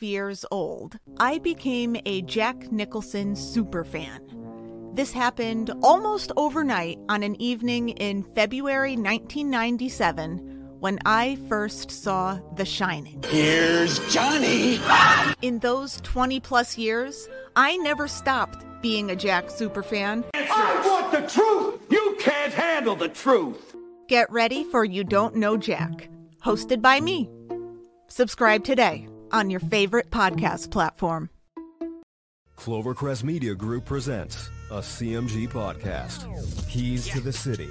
When I was 12 years old, I became a Jack Nicholson superfan. This happened almost overnight on an evening in February 1997 when I first saw The Shining. Here's Johnny! In those 20 plus years, I never stopped being a Jack superfan. I want the truth! You can't handle the truth! Get ready for You Don't Know Jack, hosted by me. Subscribe today on your favorite podcast platform. Clovercrest Media Group presents a CMG podcast. Keys to the City.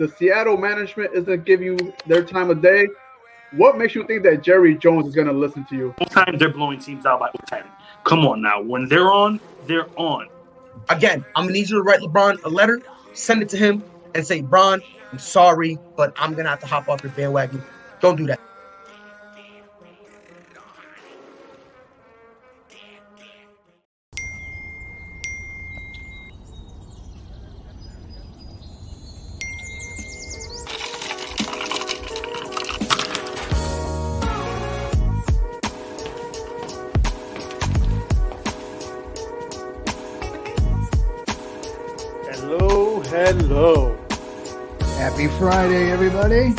The Seattle management isn't going to give you their time of day, what makes you think that Jerry Jones is going to listen to you? times they're blowing teams out by 10. Come on now. When they're on, they're on. Again, I'm gonna need you to write LeBron a letter, send it to him, and say, Bron, I'm sorry, but I'm gonna have to hop off your bandwagon. Don't do that. Happy Friday, everybody.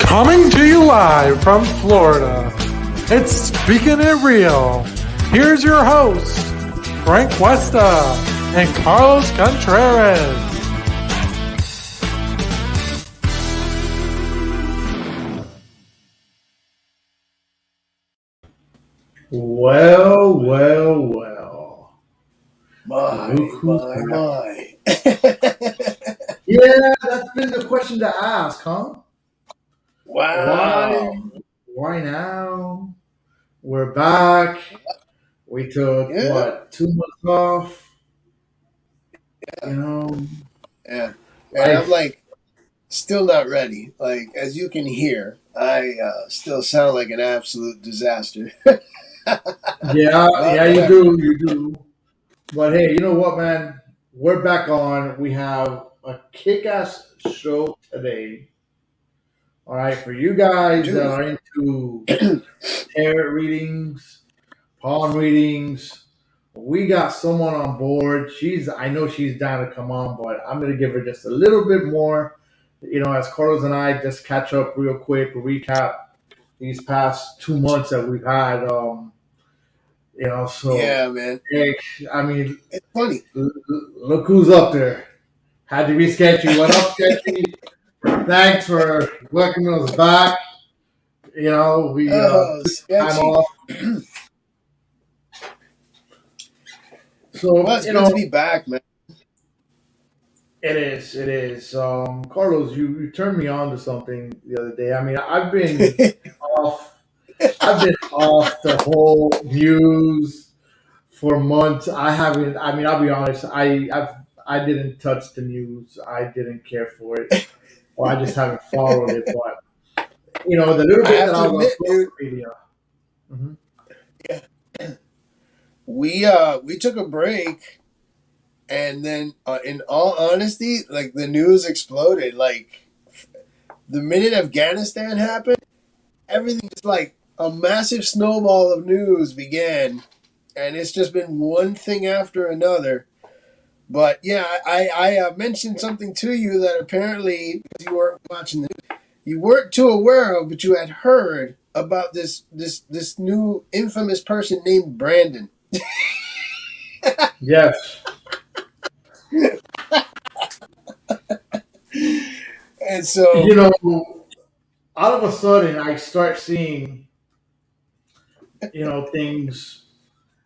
Coming to you live from Florida, it's Speaking It Real. Here's your host, Frank Cuesta and Carlos Contreras. Well, well, well. My, my, my. Yeah, that's been the question to ask, huh? wow. Why? Why now? We're back. We took Yeah. what two months off. You know, Yeah. And I'm like, still not ready. Like, as you can hear, I uh, still sound like an absolute disaster. yeah, yeah, you do, you do. But hey, you know what, man? We're back on. We have a kick-ass show today. All right, for you guys Dude. that are into tarot readings, palm readings, we got someone on board. She's, I know she's down to come on, but I'm gonna give her just a little bit more. You know, as Carlos and I just catch up real quick, recap these past two months that we've had. Um, you know, so yeah, man. Hey, I mean, It's funny. l- look who's up there. Had to be sketchy. What up, sketchy? Thanks for welcoming us back. You know, we uh, Oh, sketchy. time off. So Well, it's you good know, to be back, man. it is. It is. Um, Carlos, you, you turned me on to something the other day. I mean, I've been off. I've been off the whole news for months. I haven't. I mean, I'll be honest. I I've I didn't touch the news. I didn't care for it, or I just haven't followed it. But you know, the little bit have that I was on media. Mhm. we uh we took a break and then uh, in all honesty like the news exploded like the minute afghanistan happened everything just like a massive snowball of news began and it's just been one thing after another. But yeah i i uh, mentioned something to you that apparently you weren't watching the news. You weren't too aware of but you had heard about this this this new infamous person named brandon. Yes. And so you know, all of a sudden, I start seeing you know, things.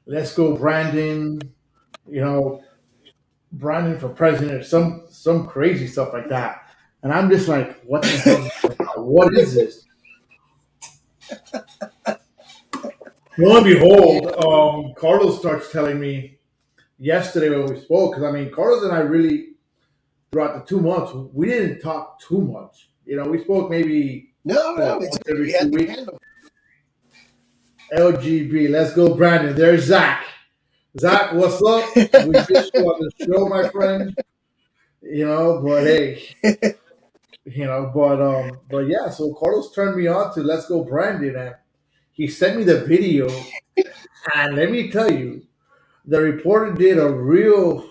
Let's go, Brandon. You know, Brandon for president, some some crazy stuff like that. And I'm just like, what the hell? what is this? Lo and behold, um, Carlos starts telling me yesterday when we spoke, because I mean, Carlos and I really, throughout the two months, we didn't talk too much. You know, we spoke maybe No, no, it's, every we had two to weeks. LGB, let's go, Brandon. There's Zach. Zach, what's up? We just on the show, my friend. You know, but hey, you know, but um, but yeah. So Carlos turned me on to Let's Go, Brandon, and he sent me the video. And let me tell you, the reporter did a real.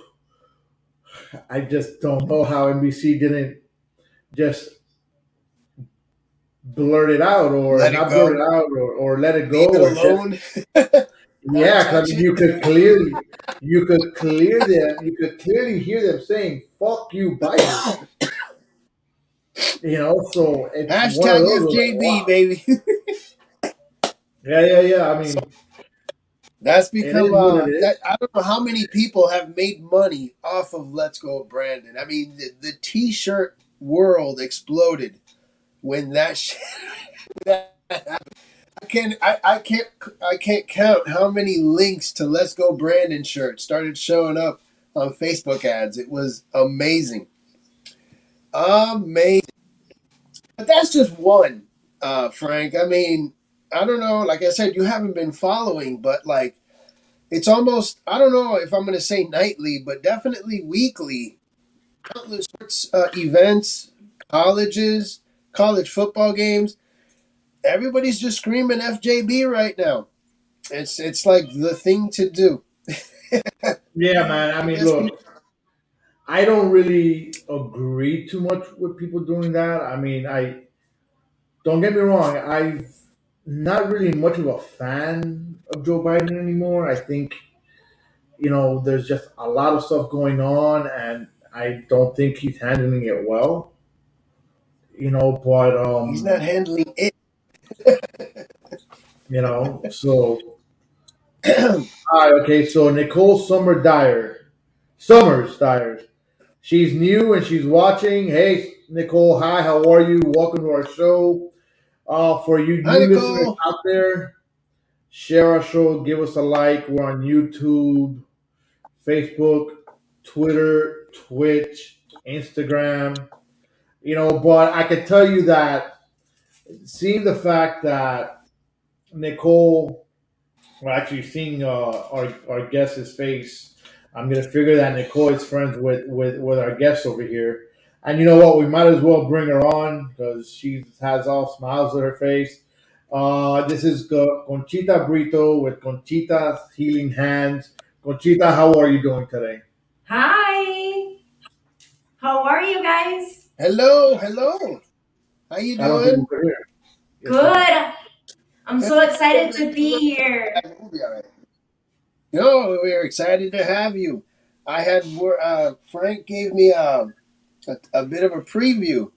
I just don't know how NBC didn't just blurt it out or Let not blurt it out or, or let it go Leave it just- alone. yeah, 'cause I mean, you could clearly, you could clear them, you could clearly hear them saying "fuck you, Biden." You know, so it's Hashtag those, like, wow. baby. Yeah, yeah, yeah. I mean, That's It is become. Uh, that, I don't know how many people have made money off of Let's Go Brandon. I mean, the, the T-shirt world exploded when that shit. I can't. I, I can't. I can't count how many links to Let's Go Brandon shirts started showing up on Facebook ads. It was amazing, amazing. But that's just one, uh, Frank. I mean, I don't know. Like I said, you haven't been following, but like, it's almost. I don't know if I'm going to say nightly, but definitely weekly. Countless sports uh, events, colleges, college football games. Everybody's just screaming FJB right now. It's it's like the thing to do. yeah, man. I mean, look, I don't really agree too much with people doing that. I mean, I don't get me wrong. I'm not really much of a fan of Joe Biden anymore. I think you know there's just a lot of stuff going on, and I don't think he's handling it well. You know, but um, He's not handling it. you know, so all right, okay. So Nicole Summer Dyer, Summers Dyer, she's new and she's watching. Hey, Nicole, hi, how are you? Welcome to our show. Uh, for you Hi, new Nicole. listeners out there, share our show, give us a like. We're on YouTube, Facebook, Twitter, Twitch, Instagram. You know, but I can tell you that seeing the fact that Nicole, well, actually seeing uh, our our guest's face, I'm gonna figure that Nicole is friends with with with our guest over here. And you know what? We might as well bring her on because she has all smiles on her face. Uh, this is Conchita Brito with Conchita's Healing Hands. Conchita, how are you doing today? Hi. How are you guys? Hello, hello. How you I don't think doing? we could hear. Good. I'm so excited to be here. We'll be all right. No, we're excited to have you. I had wor- uh, Frank gave me a, a, a bit of a preview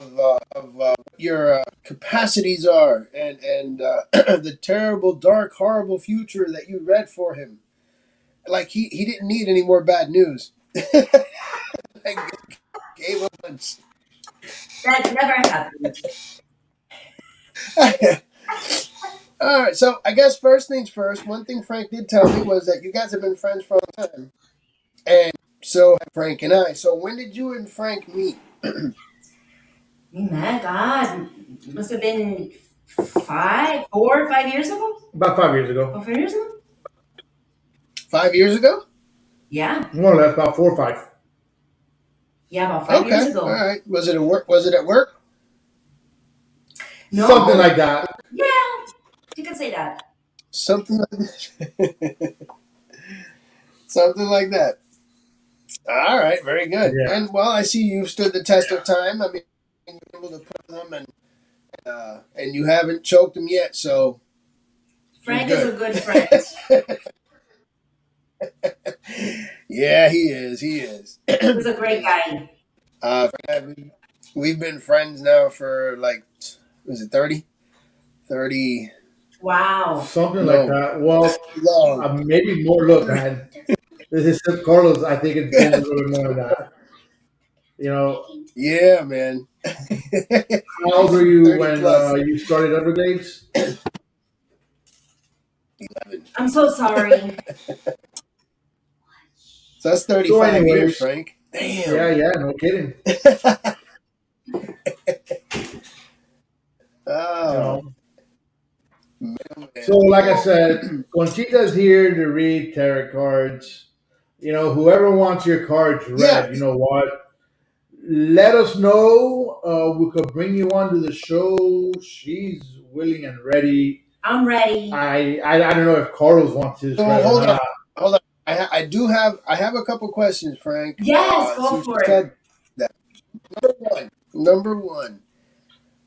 of, uh, of uh, what your uh, capacities are and and uh, the terrible, dark, horrible future that you read for him. Like he, he didn't need any more bad news. like, gave a bunch. That never happened. All right, so I guess first things first. One thing Frank did tell me was that you guys have been friends for a long time, and so have Frank and I. So when did you and Frank meet? We met, God, must have been five, four, five years ago? About five years ago. About five years ago? Five years ago? Yeah. More or less, about four or five. Yeah, about five years ago. all right. Was it at work? Was it at work? No. Something like that. Yeah, you can say that. Something like that. Something like that. All right, very good. Yeah. And well, I see you've stood the test of time. I mean, you're able to put them and uh, and you haven't choked them yet. So Frank is a good friend. yeah, he is. He is. He's a great guy. Uh, we- we've been friends now for like, was it 30? 30, Wow. Something No. like that. Well, No. uh, maybe more. Look, man. This is Carlos. I think it's been a little bit more than that. You know, Yeah, man. how old were you when uh, you started Everglades? I'm so sorry. So that's 35 So anyways- years, Frank. Damn. Yeah, yeah, no kidding. Oh. So, like I said, Conchita's here to read tarot cards. You know, whoever wants your cards read, Yeah. you know what? Let us know. Uh, we could bring you onto the show. She's willing and ready. I'm ready. I I, I don't know if Carlos wants his So read or not. hold on. I, I do have I have a couple questions, Frank. Yes, uh, go for it. Number one, number one.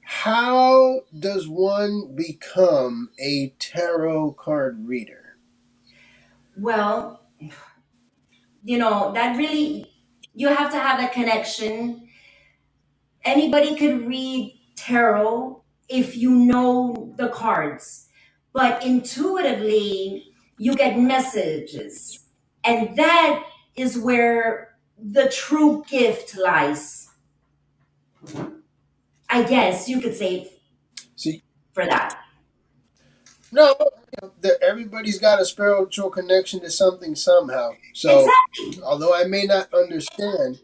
How does one become a tarot card reader? Well, you know, that really, you have to have that connection. Anybody could read tarot if you know the cards, but intuitively, you get messages. And that is where the true gift lies. I guess you could say See, for that. no, the- everybody's got a spiritual connection to something somehow. So, Exactly. although I may not understand,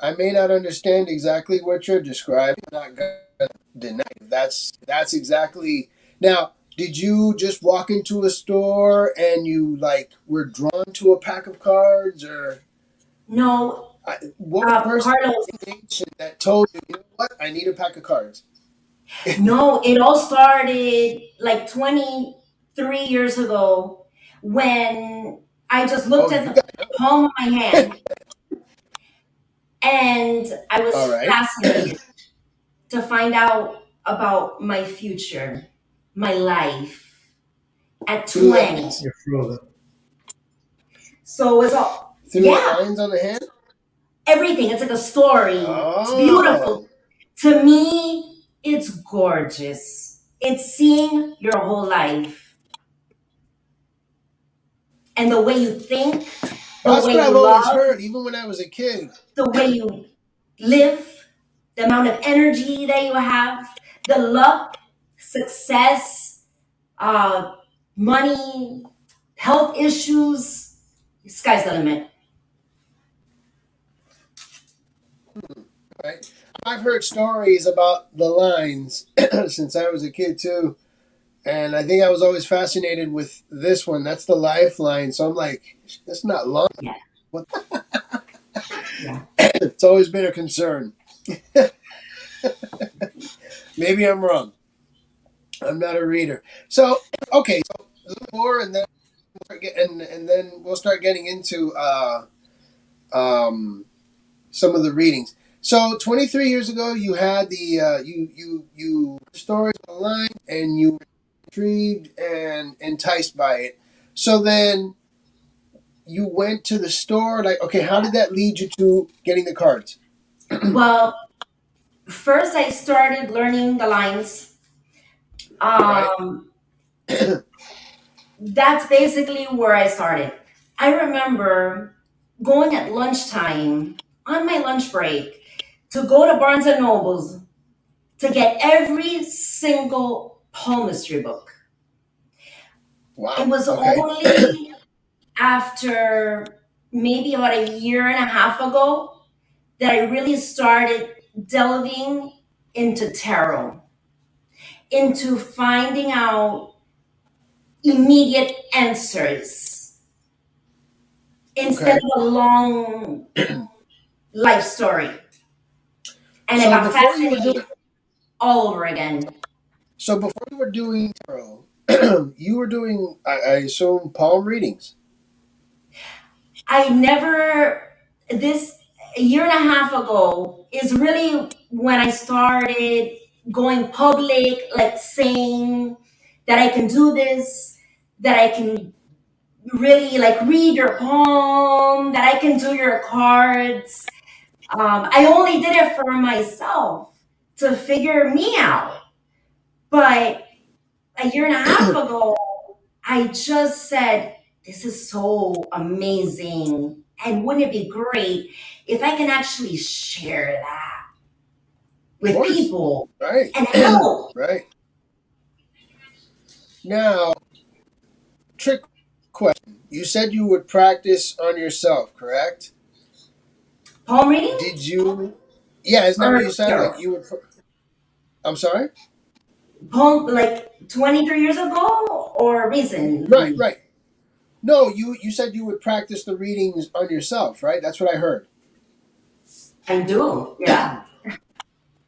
I may not understand exactly what you're describing. I'm not gonna deny it. that's that's exactly. Now, did you just walk into a store and you like were drawn to a pack of cards, or? No, I, what uh, person Carlos, that told you, you know what, I need a pack of cards? No, it all started like 23 years ago when I just looked Oh, at the palm of my hand and I was right. fascinated to find out about my future, my life at 20. lines, You're. So it's all, through yeah, the lines on the hand. everything. It's like a story. It's Oh, beautiful. To me, it's gorgeous. It's seeing your whole life and the way you think, the that's way what I've you always love, heard, even when I was a kid. the way you live, the amount of energy that you have, the luck, success, uh, money, health issues. Sky's the limit. Right? I've heard stories about the lines since I was a kid too, and I think I was always fascinated with this one. That's the lifeline. So I'm like, that's not long. Yeah. What? Yeah. it's always been a concern. Maybe I'm wrong. I'm not a reader. So okay, so a little more, and then and and then we'll start getting into uh, um, some of the readings. So 23 years ago, you had the uh, you you you stories online, and you intrigued and enticed by it. So then you went to the store. Like, okay, how did that lead you to getting the cards? Well, first I started learning the lines. Um, that's basically where I started. I remember going at lunchtime on my lunch break to go to Barnes and Nobles to get every single palmistry book. Wow. It was okay. only after maybe about a year and a half ago that I really started delving into tarot, into finding out immediate answers instead Okay. of a long life story. And So it got before you were fascinating doing all over again. so before you were doing tarot, you were doing I, I assume palm readings. I never, this a year and a half ago is really when I started going public, like saying that I can do this, that I can really like read your palm, that I can do your cards. Um, I only did it for myself to figure me out. But a year and a half ago, I just said, This is so amazing. And wouldn't it be great if I can actually share that with course. people Right. and help? right. Now, trick question. You said you would practice on yourself, correct? Palm reading? Did you? Yeah, isn't that what you said? Like you would. I'm sorry. Palm, like 23 years ago or recently? Right, right. No, you you said you would practice the readings on yourself, right? That's what I heard. I do, yeah.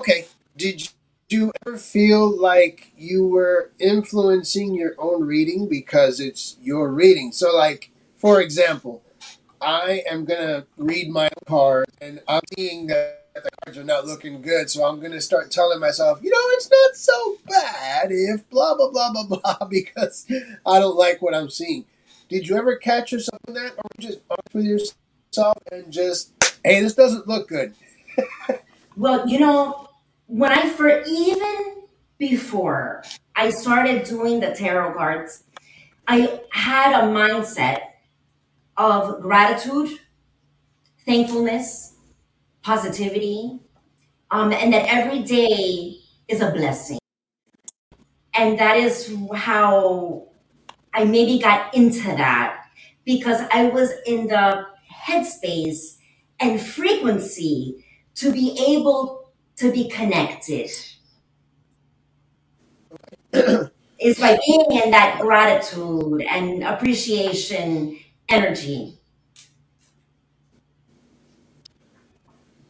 Okay. Did you ever feel like you were influencing your own reading because it's your reading? So, like, for example, I am gonna read my card, and I'm seeing that the cards are not looking good, so I'm gonna start telling myself, you know, it's not so bad if blah blah blah blah blah because I don't like what I'm seeing. Did you ever catch yourself in that, or just honest with yourself and just, hey, this doesn't look good? Well, you know, when I for even before I started doing the tarot cards, I had a mindset of gratitude, thankfulness, positivity, um, and that every day is a blessing. And that is how I maybe got into that because I was in the headspace and frequency to be able to be connected. is by being in that gratitude and appreciation energy.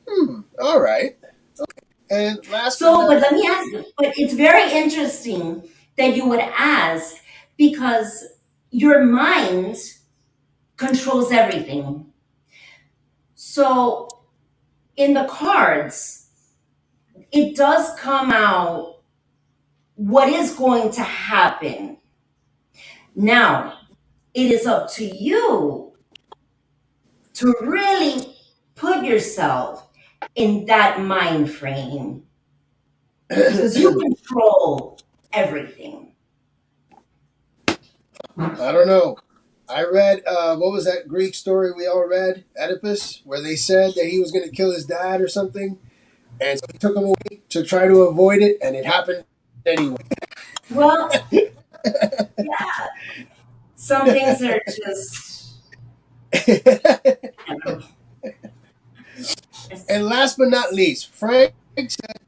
Hmm. All right. Okay. And last So, but but let me ask you, but it's very interesting that you would ask because your mind controls everything. So, in the cards, it does come out what is going to happen. Now, it is up to you to really put yourself in that mind frame because you control everything. I don't know. I read uh, what was that Greek story we all read, Oedipus, where they said that he was going to kill his dad or something, and so he took him away to try to avoid it, and it happened anyway. Well, yeah, some things are just. and last but not least, Frank said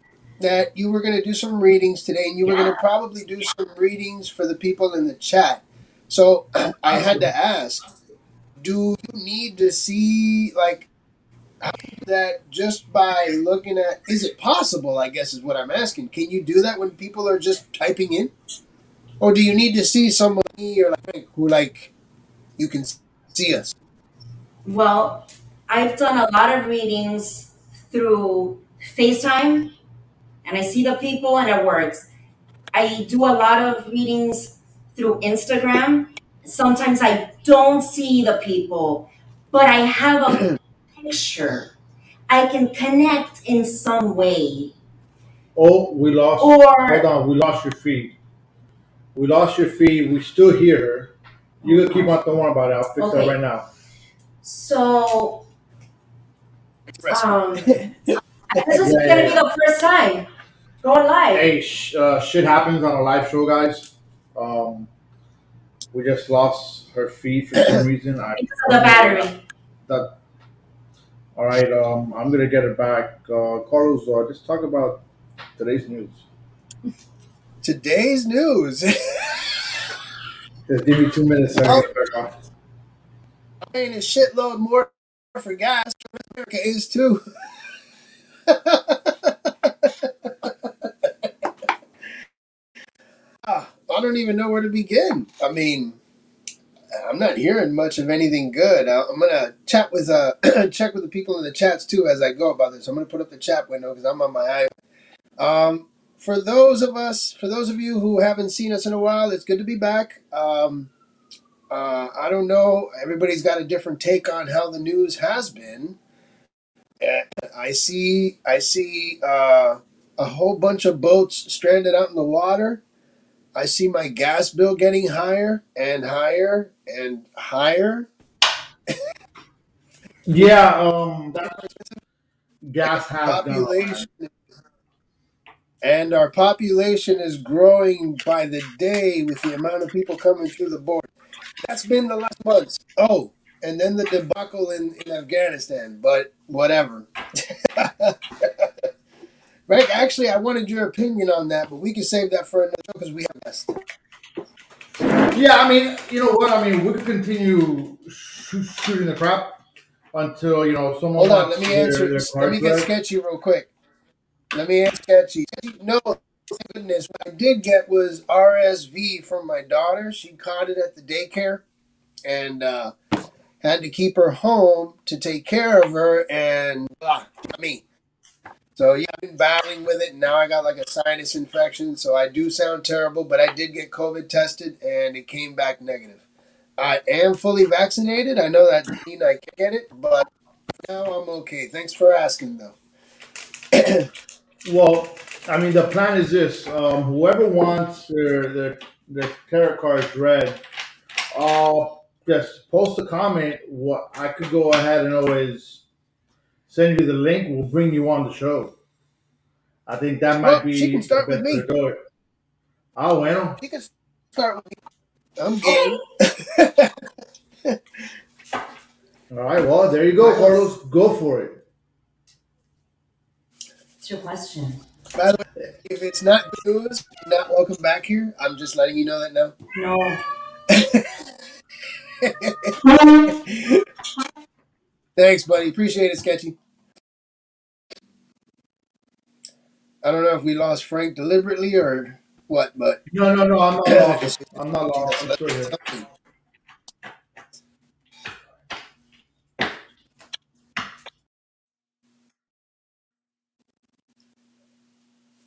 that you were going to do some readings today, and you were going to probably do some readings for the people in the chat. So I had to ask, do you need to see like how do you do that just by looking at? Is it possible? I guess is what I'm asking. Can you do that when people are just typing in, or do you need to see somebody or like who like you can see us? Well, I've done a lot of readings through FaceTime and I see the people and it works. I do a lot of readings through Instagram. Sometimes I don't see the people, but I have a picture. I can connect in some way. Oh, we lost. Or- hold on, we lost your feed. We lost your feed. We still hear. Her. You can keep on. Don't worry about it. I'll fix Okay. that right now. So, um, this is Yeah, going to yeah, be the first time going live. Hey, sh- uh, shit happens on a live show, guys. Um, we just lost her feed for some reason. I Because of the battery. That. All right. Um, I'm gonna get it back. Uh, Carlos, uh, just talk about today's news. Today's news. Just give me two minutes. so I can get back on. paying a shitload more for gas. America is too. Ah, I don't even know where to begin. I mean, I'm not hearing much of anything good. I'm gonna chat with uh check with the people in the chats too as I go about this. I'm gonna put up the chat window because I'm on my iPhone. Um, for those of us, for those of you who haven't seen us in a while, it's good to be back. Um, uh, I don't know. Everybody's got a different take on how the news has been. I see. I see uh, a whole bunch of boats stranded out in the water. I see my gas bill getting higher and higher and higher. Yeah, um, gas has gone. Population and our population is growing by the day with the amount of people coming through the border. That's been the last months. Oh, and then the debacle in, in Afghanistan, but whatever. Right? Actually, I wanted your opinion on that, but we can save that for another show because we have guests. Yeah, I mean, you know what? I mean, we could continue sh- shooting the crap until you know someone. Hold on, let me their- answer. their Let me get read. sketchy real quick. Let me ask sketchy. No, thank goodness. What I did get was RSV from my daughter. She caught it at the daycare, and uh, had to keep her home to take care of her. And ah, me. So yeah, I've been battling with it. Now I got like a sinus infection, so I do sound terrible. But I did get COVID tested, and it came back negative. I am fully vaccinated. I know that mean I can get it, but now I'm okay. Thanks for asking, though. Well, I mean, the plan is this: um, whoever wants their their their tarot cards read, uh, just post a comment. What I could go ahead and always send you the link. We'll bring you on the show. I think that might Well, be she can start the with best me. way to do it. Ah. She can start with me. I'm game. All right. Well, there you go, Carlos. Go for it. What's your question? By the way, if it's not good news, you're not welcome back here. I'm just letting you know that now. No. Thanks, buddy. Appreciate it, Sketchy. I don't know if we lost Frank deliberately or what, but No, no, no. I'm not lost. I'm not lost. I'm still here.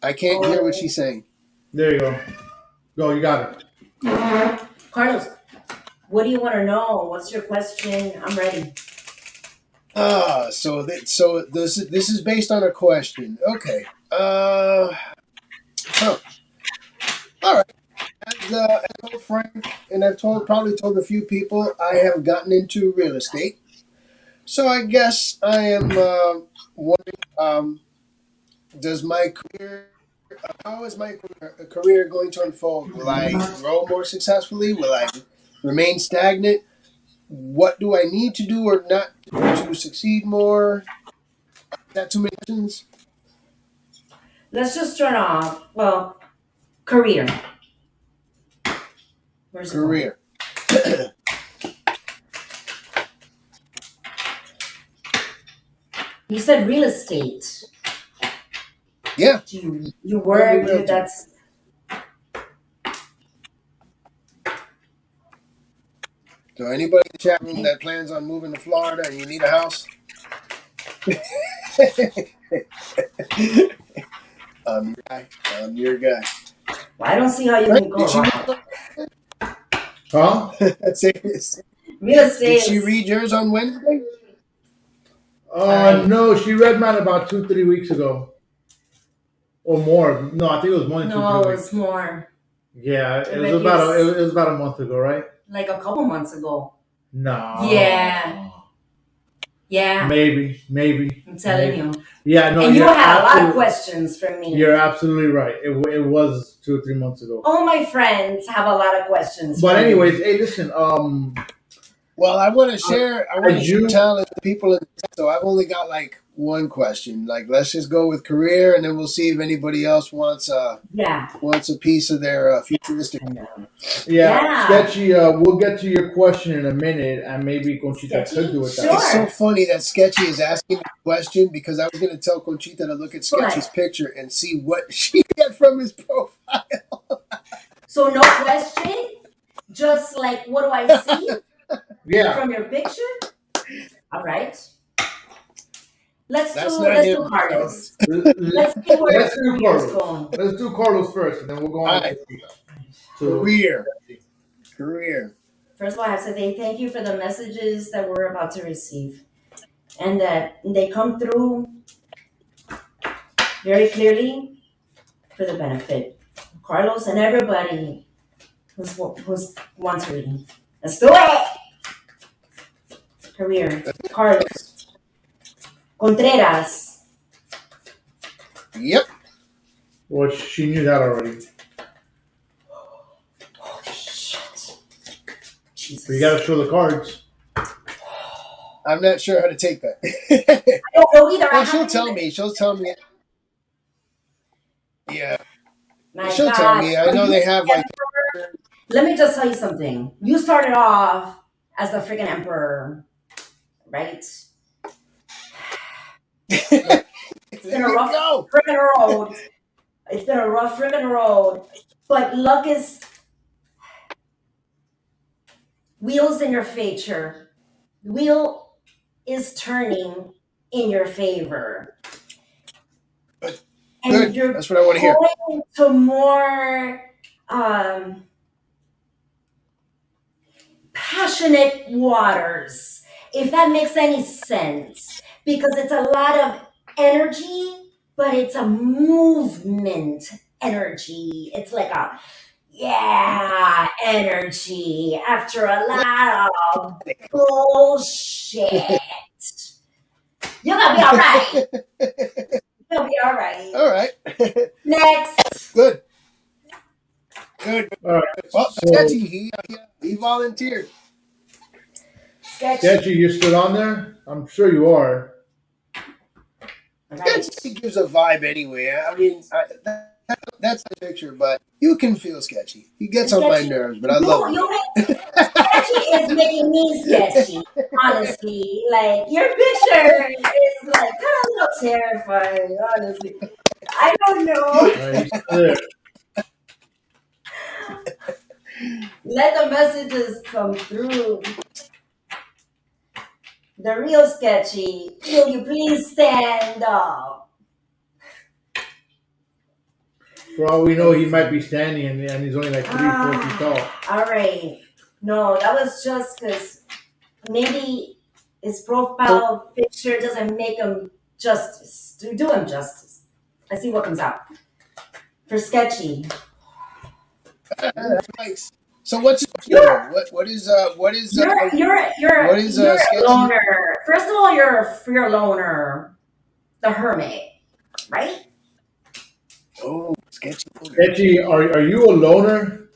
I can't hear what she's saying. There you go. Go. You got it. Carlos, what do you want to know? What's your question? I'm ready. Ah, so that so this this is based on a question. Okay. Uh, huh. All right. As, uh, I told Frank, and I've told probably told a few people, I have gotten into real estate. So I guess I am uh, wondering, um, does my career, how is my career- career going to unfold? Will I grow more successfully? Will I remain stagnant? What do I need to do or not to succeed more? Is that too many questions? Let's just start off. Well, career. Where's? Career. You said real estate. Yeah. Do you, you work? That's So anybody in the chat room that plans on moving to Florida and you need a house? I'm your guy. I'm your guy. well, I don't see how you can go Did wrong. Huh? Serious. Real estate. Did she is- read yours on Wednesday? Uh, no, she read mine about two, three weeks ago, or more. No, I think it was more than No, two, three it's weeks. more. Yeah, it Like was about a, it was about a month ago, right? Like a couple months ago. No. Yeah. Yeah. Maybe, maybe. I'm telling maybe. you. Yeah, no. and you you're had a lot of questions for me. You're absolutely right. It, it was two or three months ago. All my friends have a lot of questions. But for me. anyways, hey, listen. Um, Well, I want to share. I want to Are share you- talent with people. So I've only got like one question. Like, let's just go with career, and then we'll see if anybody else wants uh yeah. wants a piece of their uh, futuristic. yeah, Yeah. sketchy. Uh, we'll get to your question in a minute, and maybe Conchita could do it. That Sure. It's so funny that Sketchy is asking the question because I was going to tell Conchita to look at Sketchy's What? picture and see what she get from his profile. So no question. Just like what do I see Yeah. from your picture? All right. Let's That's do let's do Carlos. Let's Let's where Let's do Carlos. going. Let's do Carlos first, and then we'll go on. Alright. to Career, career. First of all, I have to say thank you for the messages that we're about to receive, and that they come through very clearly for the benefit of Carlos and everybody who's who's wants reading. Let's do it. Career. Carlos. Contreras. Yep. Well, she knew that already. But you gotta show the cards. I'm not sure how to take that. I don't know either. I Well, she'll haven't tell either. me. She'll tell me. Yeah. My She'll God. tell me. I know they have like. Let me just tell you something. You started off as the freaking emperor, right? It's been a rough go. road. It's been a rough freaking road. But luck is wheels in your favor. Wheel is turning in your favor. Good. And Good. you're That's what I want to hear. going to more um, passionate waters, if that makes any sense, because it's a lot of energy, but it's a movement energy. It's like a yeah energy after a lot of bullshit. You're gonna be all right. You'll be all right. All right. Next. Good. Good. All right. Well, So- Sketchy, he, he volunteered. Sketchy. Sketchy, you stood on there? I'm sure you are. Sketchy gives a vibe anyway. I mean, I, that, that's the picture, but you can feel sketchy. He gets on my nerves, but I You- love him. you sketchy is making me sketchy, honestly. Like your picture is like kind of a little terrifying, honestly. I don't know. Right, he's there. Let the messages come through. The real sketchy. Will you please stand up? For all we know, he might be standing and, and he's only like three, four feet ah, tall. All right. No, that was just because maybe his profile picture doesn't make him justice. Do, do him justice. Let's see what comes out. For sketchy. That's nice. So what's what what is uh what is uh, You're you're you're what is you're uh a sketchy? loner. First of all, you're a you're a loner, the hermit, right? Oh, sketchy. Sketchy, are, are you a loner?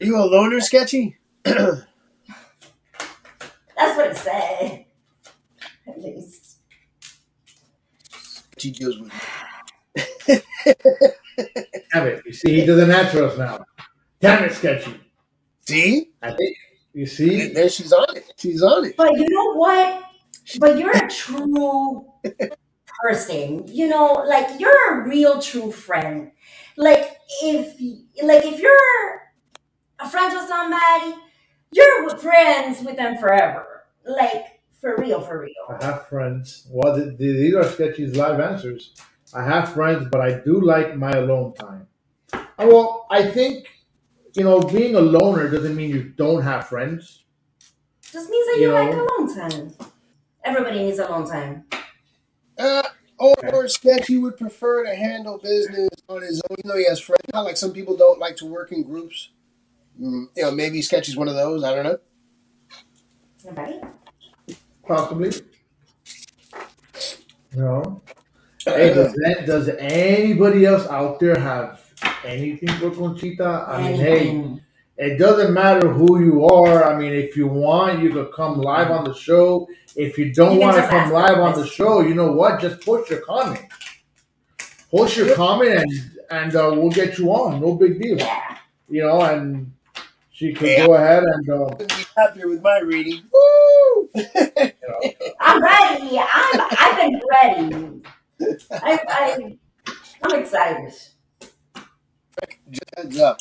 Are you a loner, sketchy? That's what it said. At least. She deals with. Have it. You see, he doesn't answer us now. Damn it, Sketchy. See? I think, you see? There she's on it. She's on it. But you know what? But you're a true person. You know, like you're a real true friend. Like if like if you're a friend with somebody, you're with- friends with them forever. Like for real, for real. I have friends. Well, th- th- these are Sketchy's live answers. I have friends, but I do like my alone time. Uh, Well, I think, you know, being a loner doesn't mean you don't have friends. Just means that You you, like know. alone time. Everybody needs alone time. Uh, or, or sketchy would prefer to handle business on his own. You know, he has friends. Not like some people don't like to work in groups. Mm, you know, maybe sketchy's one of those. I don't know. Everybody? Possibly. No. Hey, does, that, does anybody else out there have anything for Conchita? I mean, hey, it doesn't matter who you are. I mean, if you want, you could come live on the show. If you don't You can want to just come ask live on the show, you know what? Just post your comment. Post your comment, and and uh, we'll get you on. No big deal. Yeah. You know, and she could Yeah. go ahead and uh, Couldn't be happier with my reading. Woo! I'm ready. I'm I've been ready. I, I I'm excited. Just heads up.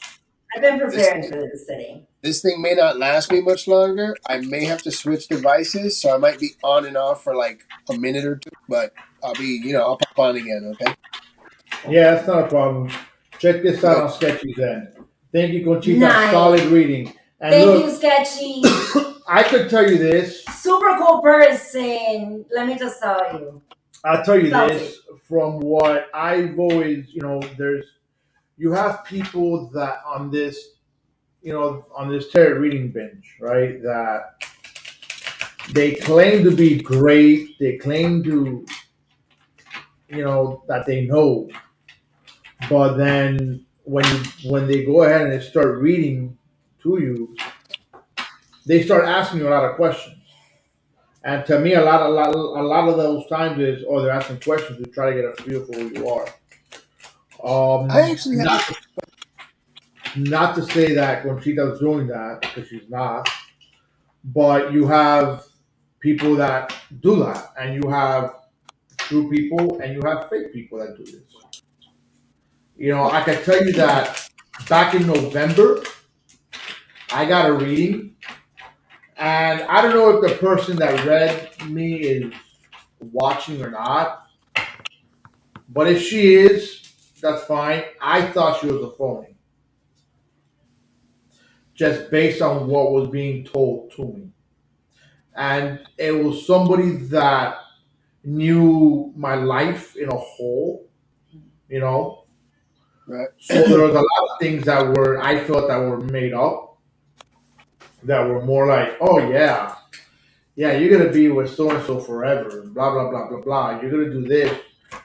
I've been preparing for this today. This thing may not last me much longer. I may have to switch devices, so I might be on and off for like a minute or two. But I'll be, you know, I'll pop on again. Okay. Yeah, that's not a problem. Check this out on Sketchy's end. Thank you, Conchita. Nice. Solid reading. And Thank look, you, Sketchy. I could tell you this. Super cool person. Let me just tell you. I'll tell you Felt this from what I've always, you know, there's you have people that on this, you know, on this tarot reading binge, right? That they claim to be great. They claim to, you know, that they know, but then when when they go ahead and they start reading to you, they start asking you a lot of questions. And to me, a lot, a lot, a lot of those times is, oh, they're asking questions to try to get a feel for who you are. Um, I actually have- not, not to say that Conchita's doing that because she's not, but you have people that do that, and you have true people, and you have fake people that do this. You know, I can tell you that back in November, I got a reading, and I don't know if the person that read me is watching or not, but if she is, that's fine. I thought she was a phony. Just based on what was being told to me. And it was somebody that knew my life in a whole, you know. Right. So there was a lot of things that were I felt that were made up that were more like, oh yeah, yeah, you're gonna be with so and so forever, blah blah blah blah blah. You're gonna do this.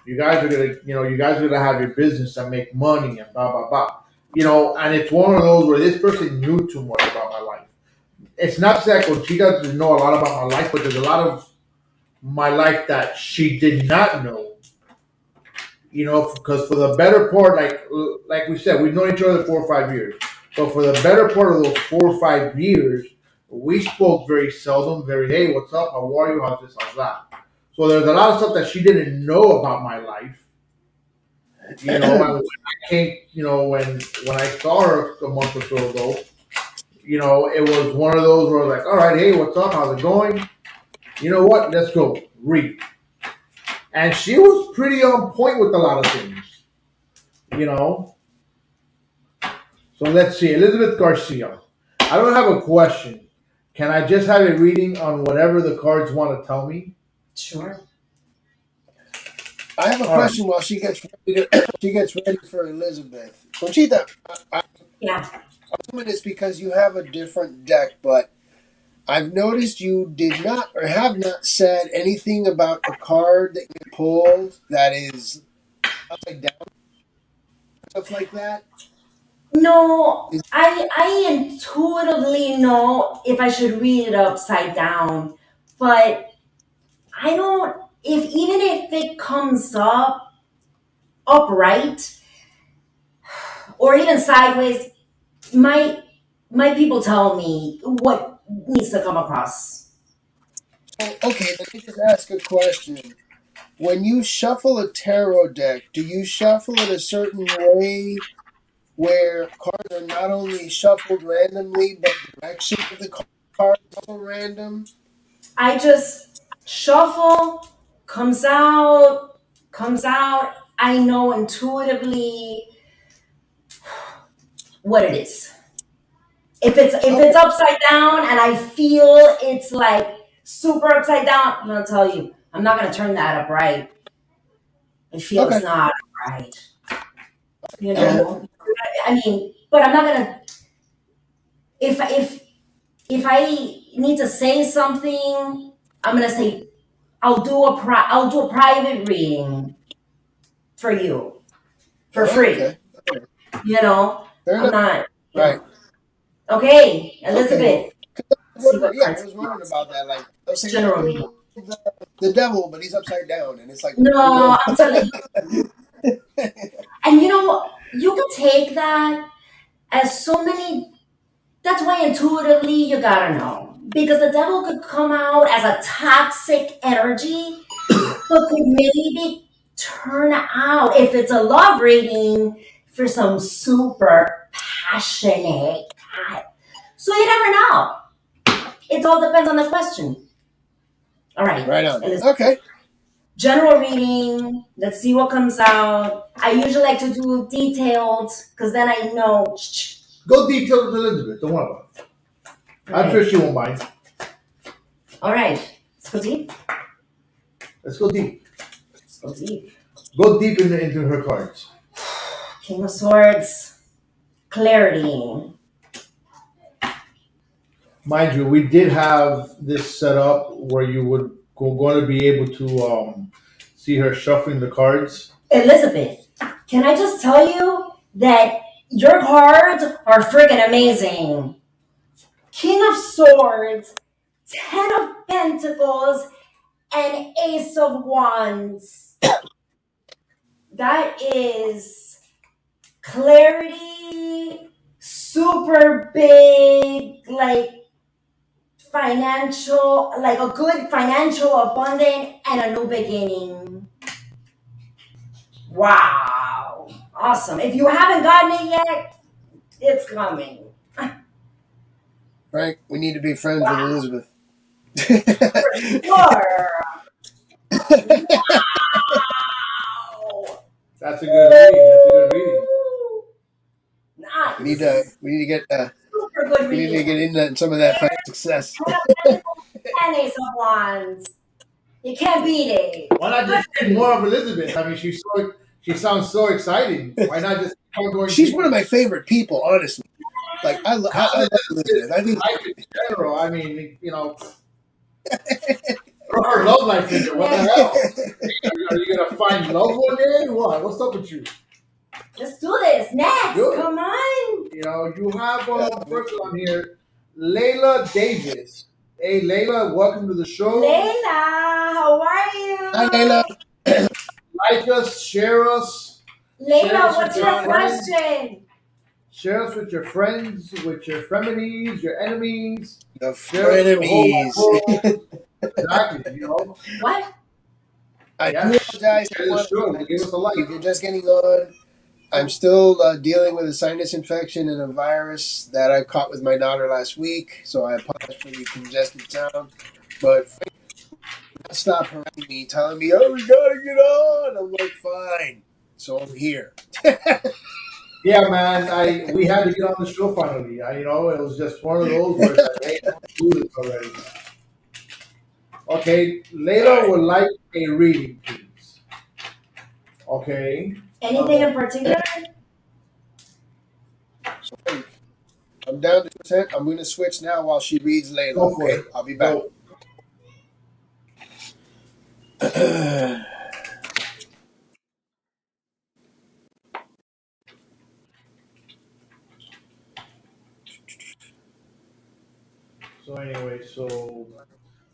You guys are gonna, you know, you guys are gonna have your business and make money and blah blah blah. You know, and it's one of those where this person knew too much about my life. It's not that she doesn't know a lot about my life, but there's a lot of my life that she did not know. You know, because for the better part, like like we said, we've known each other four or five years. But for the better part of those four or five years, we spoke very seldom. Very, hey, what's up? How are you? How's this? How's that? So there's a lot of stuff that she didn't know about my life. You know, when I came, you know, when when I saw her a month or so ago, you know, it was one of those where I was like, all right, hey, what's up? How's it going? You know what? Let's go read. And she was pretty on point with a lot of things. You know. So let's see, Elizabeth Garcia. I don't have a question. Can I just have a reading on whatever the cards want to tell me? Sure. I have a All right. question while she gets ready to, she gets ready for Elizabeth. Conchita, I, I, Yeah. I'm assuming it's because you have a different deck, but I've noticed you did not or have not said anything about a card that you pulled that is upside down, stuff like that. No, I I intuitively know if I should read it upside down, but I don't. If even if it comes up upright or even sideways, my my people tell me what needs to come across. Okay, let me just ask a question. When you shuffle a tarot deck, do you shuffle it a certain way where cards are not only shuffled randomly, but the direction of the cards is also random? I just shuffle, comes out, comes out. I know intuitively what it is. If it's if it's oh. upside down and I feel it's like super upside down, I'm gonna tell you, I'm not gonna turn that upright. I feel Okay. not right You know, I mean, but I'm not gonna. If if if I need to say something, I'm gonna say, I'll do a pri- I'll do a private reading for you for oh, free. Okay. You know, Fair I'm enough. not. Right. Okay, Elizabeth. What yeah, I was wondering about that. Like, they'll say, General "Oh, the, the devil, but he's upside down, and it's like, No, I'm telling you. And you know? You can take that as so many. That's why intuitively you gotta know. Because the devil could come out as a toxic energy, but could maybe turn out, if it's a love reading, for some super passionate. guy. So you never know. It all depends on the question. All right. Right on. Okay. General reading. Let's see what comes out. I usually like to do detailed because then I know. Go detail with Elizabeth. Don't worry about it. I'm sure she won't mind. All right. Let's go deep. Let's go deep. Let's go deep. Go deep into, into her cards. King of Swords, clarity. Mind you, we did have this set up where you would go, going to be able to um, see her shuffling the cards. Elizabeth, can I just tell you that your cards are friggin' amazing? King of Swords, Ten of Pentacles, and Ace of Wands. that is clarity, super big, like financial, like a good financial abundance and a new beginning. Wow. Awesome. If you haven't gotten it yet, it's coming. Frank, we need to be friends with Elizabeth. Sure. That's a good reading. That's a good reading. Nice. We need to we need to get uh, Super good we need to get into some of that financial success. And Ace of Wands. You can't beat it. Why not just read more of Elizabeth? I mean, she's so she sounds so exciting. Why not just keep going? She's one of my favorite people, honestly. Like I, lo- I, I love Elizabeth. I think life in general. I mean, you know, her love life in there. What the hell? Are you gonna find love one day? What? What's up with you? Let's do this. Next. Good. Come on. You know, you have uh, a person on here, Layla Davis. Hey, Layla, welcome to the show. Layla, how are you? Hi, Layla. Like us, share us, Share Layla, what's your your question? share us with your friends, with your frenemies, your enemies. The Share us with the whole frenemies. exactly. You know, What? I Yeah. do apologize. Share the show. Give us a like. If you're just getting on, I'm still uh, dealing with a sinus infection and a virus that I caught with my daughter last week. So I apologize for the congested sound. But stop harassing me, telling me, "Oh, we gotta get on." I'm like, "Fine." So I'm here. Yeah, man. I we had to get on the show finally. I, you know, it was just one of those where it's like, hey, do this already. Okay, Layla would like a reading, please. Okay. Anything in um, particular? I'm down to percent. I'm going to switch now while she reads Layla. Okay. I'll be back. Go. So anyway, so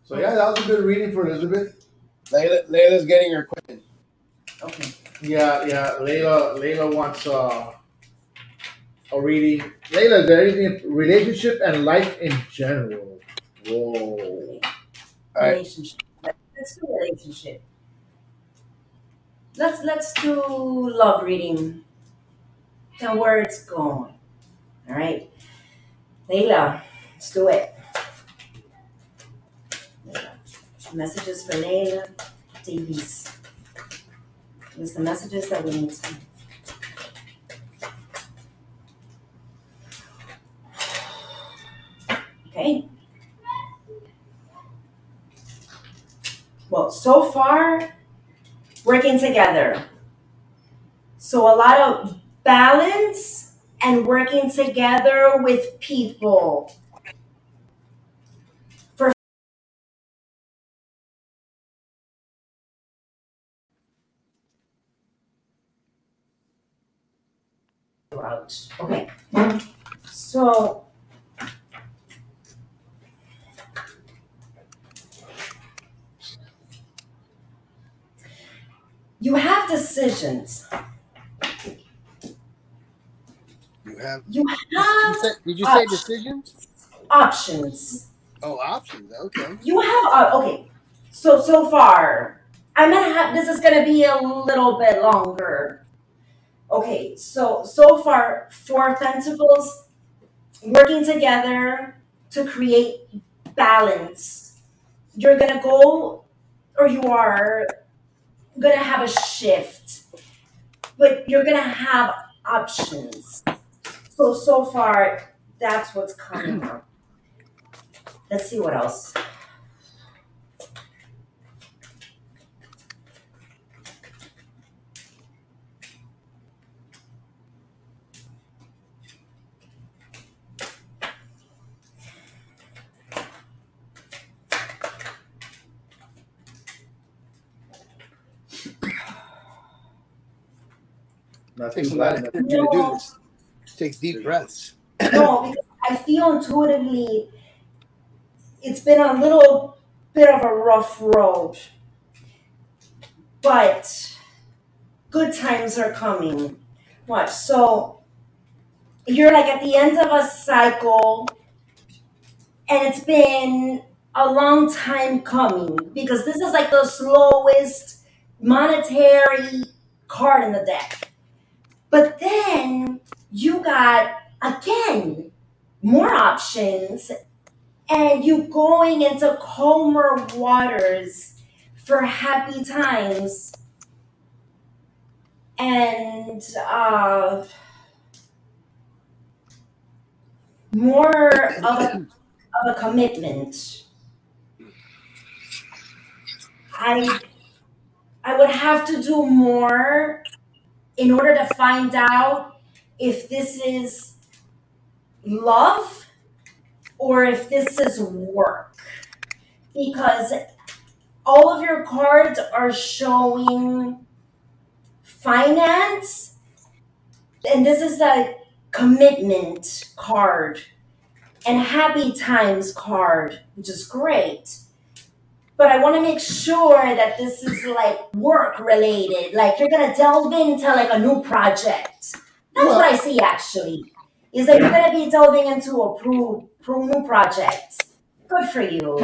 so yeah, that was a good reading for Elizabeth. Layla, Layla's getting her question. Okay. Yeah, yeah. Layla, Layla wants uh, a reading. Layla, is there anything relationship and life in general? Whoa. All right. Relationship. Let's do relationship. Let's let's do love reading. And where it's going. All right. Layla, let's do it. Messages for Layla Davis. There's the messages that we need to. Well, so far, working together. So a lot of balance and working together with people. For Okay. So you have decisions. You have. You Did you have say, did you say decisions? options. Oh, options. Okay. You have uh, okay. So so far, I'm gonna have this is gonna be a little bit longer. Okay, so so far, four pentacles working together to create balance. You're gonna go, or you are gonna have a shift, but you're gonna have options. So so far, that's what's coming up. Let's see what else. Not takes a lot of energy to do this. Takes deep breaths. no, because I feel intuitively it's been a little bit of a rough road. But good times are coming. Watch. So you're like at the end of a cycle, and it's been a long time coming because this is like the slowest monetary card in the deck. But then you got again more options and you going into calmer waters for happy times and uh, more of a, of a commitment. I I would have to do more in order to find out if this is love or if this is work. Because all of your cards are showing finance and this is a commitment card and happy times card which is great but i want to make sure that this is like work related like you're gonna delve into like a new project that's what i see actually is that you're gonna be delving into a pro, pro new project good for you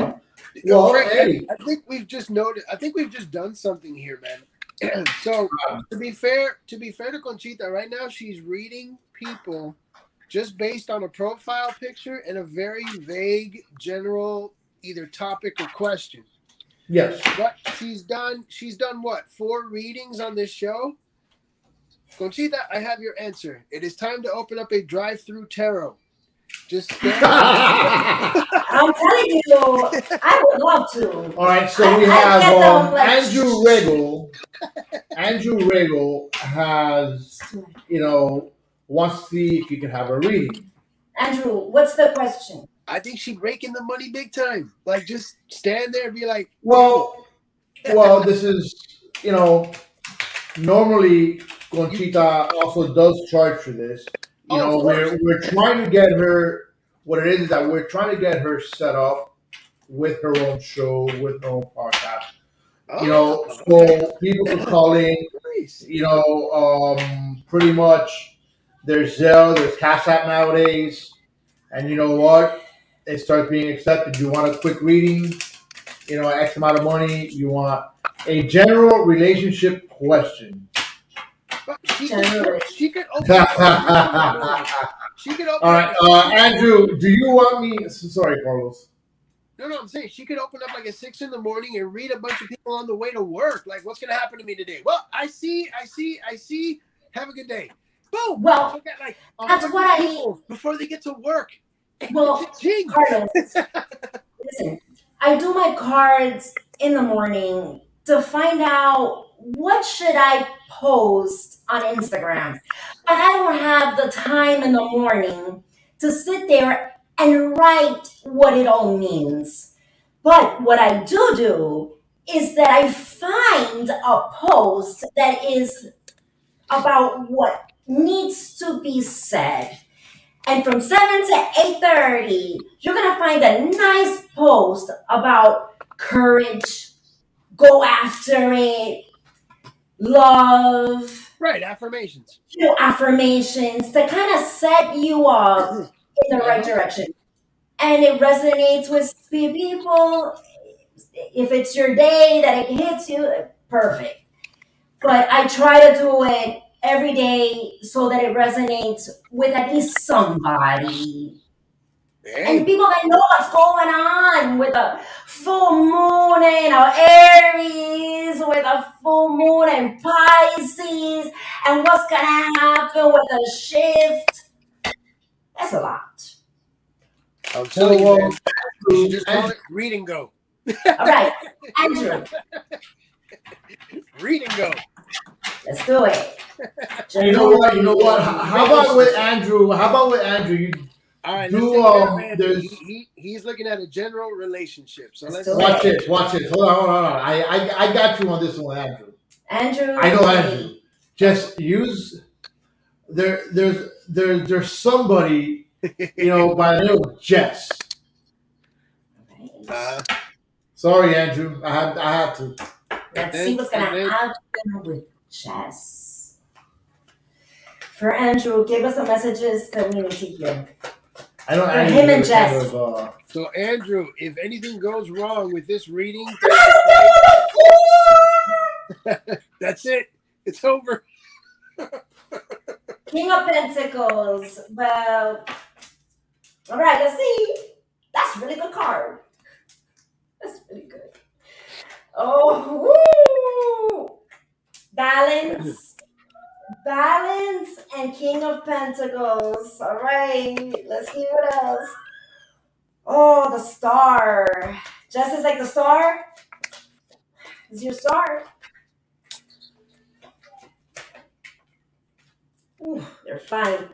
Well, Well, hey. I think we've just noted. I think we've just done something here, man. so to be fair, to be fair to Conchita, right now she's reading people just based on a profile picture and a very vague, general either topic or question. Yes. But she's done. She's done what? Four readings on this show. Conchita, I have your answer. It is time to open up a drive-through tarot. Just stand. i'm telling you i would love to All right, so we I have get them, um, Andrew Regal. Andrew Regal has, you know, wants to see if you can have a reading. andrew what's the question I think she'd rake in the money big time. Like just stand there and be like, Well, well, this is, you know, normally Conchita also does charge for this. You Oh, know, we're we're trying to get her. What it is is that we're trying to get her set up with her own show, with her own podcast. You know, so people can call in. You know, um, pretty much there's Zelle, there's Cash App nowadays, and you know what? It starts being accepted. You want a quick reading, you know, X amount of money. You want a general relationship question. She could, she could open. she could open. All right, uh, Andrew, do you want me? Sorry, Carlos. No, no, I'm saying she could open up like at six in the morning and read a bunch of people on the way to work. Like, what's gonna happen to me today? Well, I see, I see, I see. Have a good day. Boom. Well, She'll like, that's what I- people before they get to work. Well carlos listen i do my cards in the morning to find out what should i post on instagram. But i don't have the time in the morning to sit there and write what it all means. But what i do do is that i find a post that is about what needs to be said and from 7 to 8.30 you're gonna find a nice post about courage. Go after it. Love. Right, affirmations. you know affirmations to kind of set you up in the right uh-huh. direction. And it resonates with pe- people. If it's your day that it hits you perfect. But i try to do it every day so that it resonates with at least somebody and people that know what's going on with a full moon in our Aries, with a full moon in Pisces, and what's gonna happen with the shift. That's a lot. I'm telling you, man. You just call it read and go. All right, Andrew, Read and go. Let's do it. You know what? You know what? How how about with Andrew? How about with Andrew? You All right, Do, let's take care of um, Andrew. there's- he, he, he's looking at a general relationship. So let's watch this. Watch this. Hold on. Hold on. Hold on. I, I I got you on this one, Andrew. Andrew, I know Andrew. Just use there, there's, there, there's somebody, you know, by the name of Jess. Uh, Sorry, Andrew. I had, I had to. Let's then- see what's gonna happen with Jess. For Andrew, give us the messages that we need to hear. I know For Andrew him and is kind Jess. of, uh, so Andrew, if anything goes wrong with this reading, that's it. It's over. King of Pentacles. Well, all right. Let's see. That's a really good card. That's really good. Oh, woo! Balance, balance, and King of Pentacles. All right. Let's see what else. Oh, the star. Just is like the star. Is your star? Ooh, they're fine.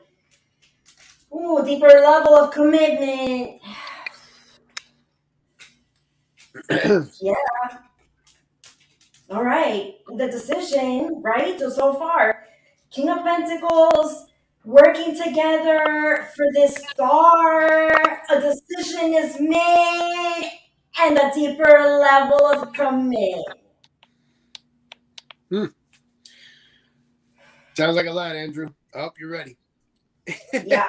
Ooh, deeper level of commitment. yeah. All right. The decision, right? So, so far, King of Pentacles working together for this star. A decision is made and a deeper level of commitment. Hmm. Sounds like a lot, Andrew. I hope you're ready. Yeah.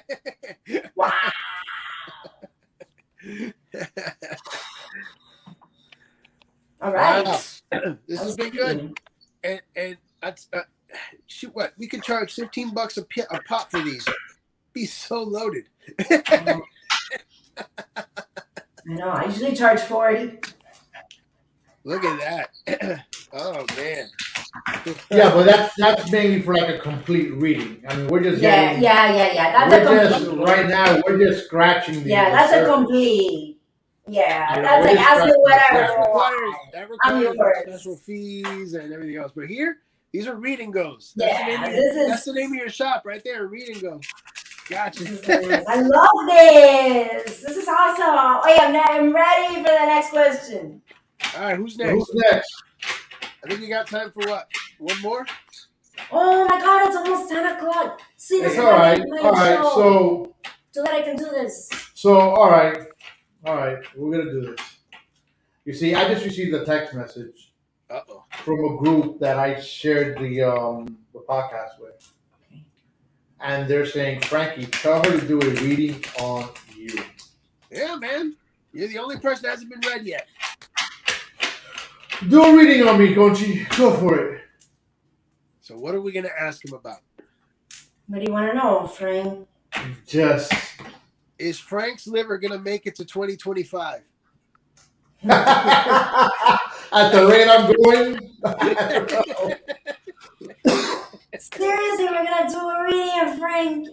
wow. All right. Wow. this has been good. And and that's uh, shoot what we could charge fifteen bucks a, pop for these. Be so loaded. I know. I usually charge 40. Look at that. oh man. yeah, but that's that's mainly for like a complete reading. I mean, we're just Yeah, getting, yeah, yeah, yeah. That's a we're just complete. right now. We're just scratching the. Yeah, the that's a complete. Yeah, Yeah, that's we're like just ask me the whatever. That surface. you want. requires, that I'm requires yours. special fees and everything else. But here, these are read and goes. That's, the, Yeah, name of this your, is- that's the name of your shop right there. Read and go. Gotcha. I love this. This is awesome. Oh, yeah, I'm, I'm ready for the next question. All right, who's next? Who's next? I think you got time for what? One more? Oh my god, it's almost 10 o'clock. See, this It's is all why I right. make my All right. So so that I can do this. so all right, all right. We're gonna do this. You see, I just received a text message Uh oh. from a group that I shared the um the podcast with, and they're saying, Frankie, tell her to do a reading on you. Yeah, man. You're the only person that hasn't been read yet. Do a reading on me, Conchi. Go for it. So what are we gonna ask him about? What do you want to know, Frank? Just Is Frank's liver gonna make it to 2025? at the rate I'm going. I don't. Seriously, we're gonna do a reading of Frank.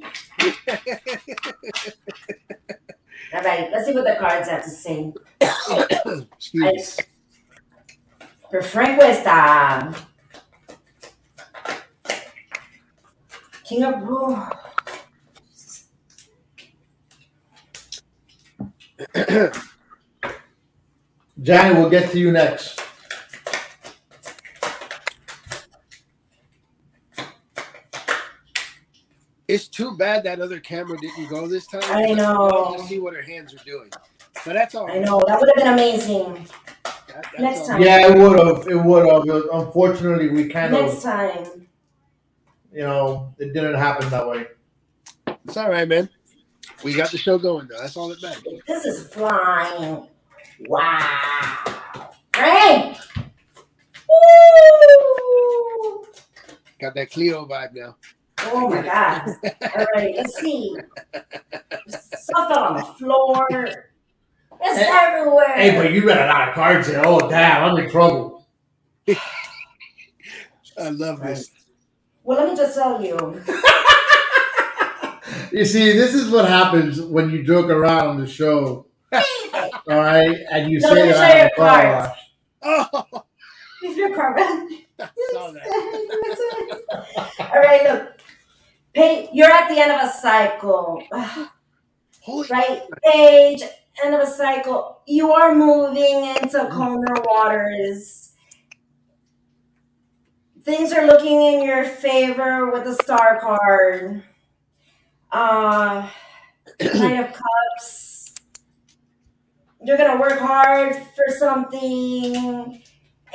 All right, let's see what the cards have to say. Excuse me. For Frank Cuesta. King of oh, Johnny, we'll get to you next. It's too bad that other camera didn't go this time. I know. To see what her hands are doing. But that's all. I know that would have been amazing. That- Next all. time. Yeah, it would have. It would have. Unfortunately, we kind Next of, time. you know, it didn't happen that way. It's all right, man. We got the show going though. That's all that matters. This is flying. Wow. Frank! Woo! Got that Cleo vibe now. Oh my god. All right, let's see. Stuff on the floor. It's Hey, everywhere. Hey, but you read a lot of cards here. Oh, damn, I'm in trouble. I love this. well, let me just tell you. You see, this is what happens when you joke around on the show. All right, and you No, say let me that show I'm you a car cards. wash. Oh, If your card. I saw that. All right, look. Pay, you're at the end of a cycle. Holy right? Page, end of a cycle. You are moving into mm. calmer waters. things are looking in your favor with the star card. Uh, Knight of Cups. You're gonna work hard for something,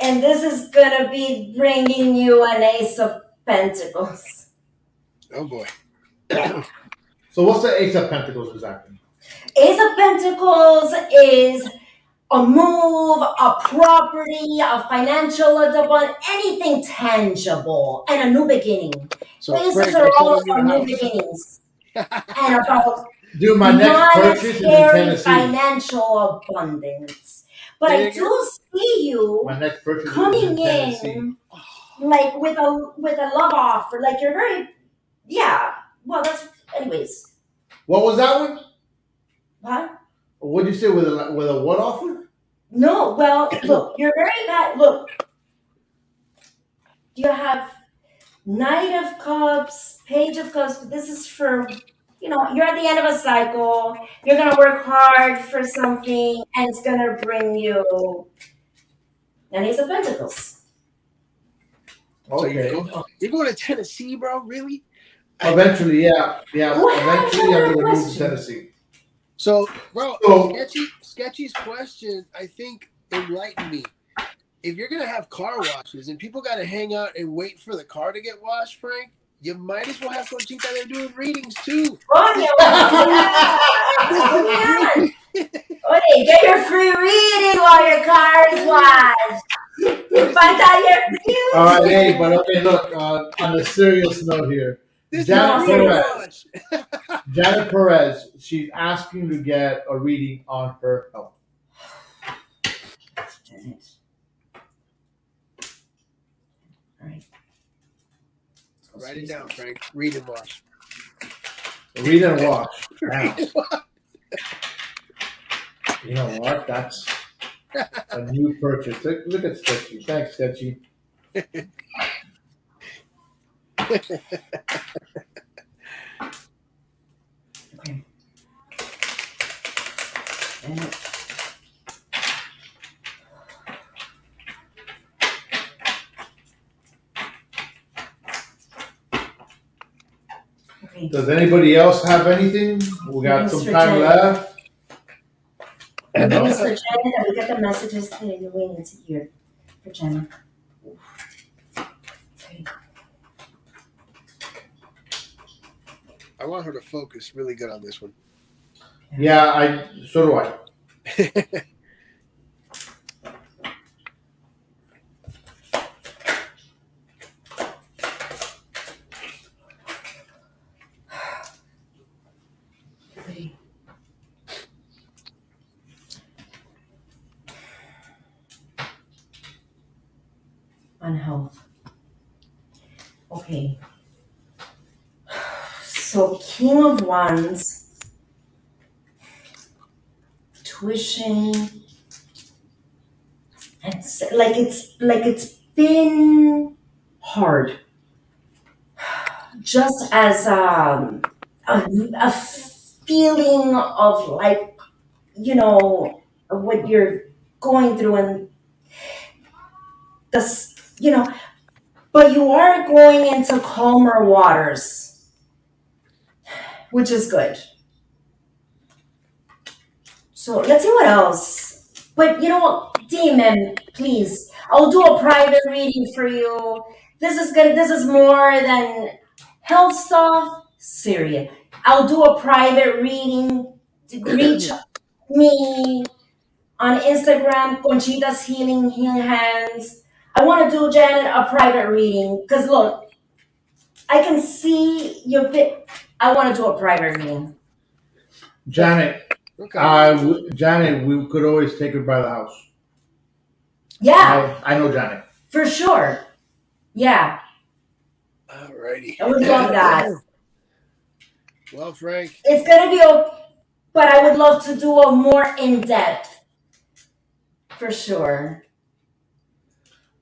and this is gonna be bringing you an Ace of Pentacles. Oh boy. So what's the Ace of Pentacles exactly? Ace of Pentacles is a move, a property, a financial development, anything tangible, and a new beginning. So Aces Frank, are all told you about new beginnings and about Dude, my next purchase in Tennessee. financial abundance. But I do see you My next purchase coming in in like with a with a love offer. Like you're very yeah. Well that's anyways. What was that one? What? What'd you say with a with a what offer? No, well, look, you're very bad. Look, Do you have Knight of Cups, Page of Cups, but this is for, you know, you're at the end of a cycle. You're going to work hard for something, and it's going to bring you an Ace of Pentacles. So you're, Okay. going, you're going to Tennessee, bro? Really? Eventually, yeah, yeah. What Eventually, I'm gonna move to? Tennessee. So, bro, So- Sketchy, Sketchy's question, I think, enlightened me. If you're gonna have car washes and people gotta hang out and wait for the car to get washed, Frank, you might as well have Conchita there doing readings too. Oh, yeah. Oh, yeah. Okay, get your free reading while your car is washed. Find out your. All right, hey, but okay, look. Uh, on a serious note here, This Janet Perez. Janet Perez, she's asking to get a reading on her health. Write it down, Frank. Read and watch. Read and wash. Now, watch. you know what? That's a new purchase. Look, look at Sketchy. Thanks, Sketchy. Does anybody else have anything? We got some Mr. time Jen. left. And then Mr. Jen, that we get the messages that we need to hear for Jenna. I want her to focus really good on this one. Yeah, I. So do I. On health. Okay. So Wands, tuition, and like it's like it's been hard. Just as um, a, a feeling of like you know what you're going through and this you know but you are going into calmer waters which is good. So let's see what else. But you know what demon please i'll do a private reading for you. This is good this is more than health stuff. Serious i'll do a private reading to reach me on instagram. Conchita's healing healing hands. I want to do Janet a private reading. Because look, I can see your bit. I want to do a private reading. Janet. Okay. I w- Janet, we could always take her by the house. Yeah, I, I know Janet. for sure. Yeah, Alrighty. I would love that. Well, Frank, It's gonna be okay, but I would love to do a more in depth. For sure.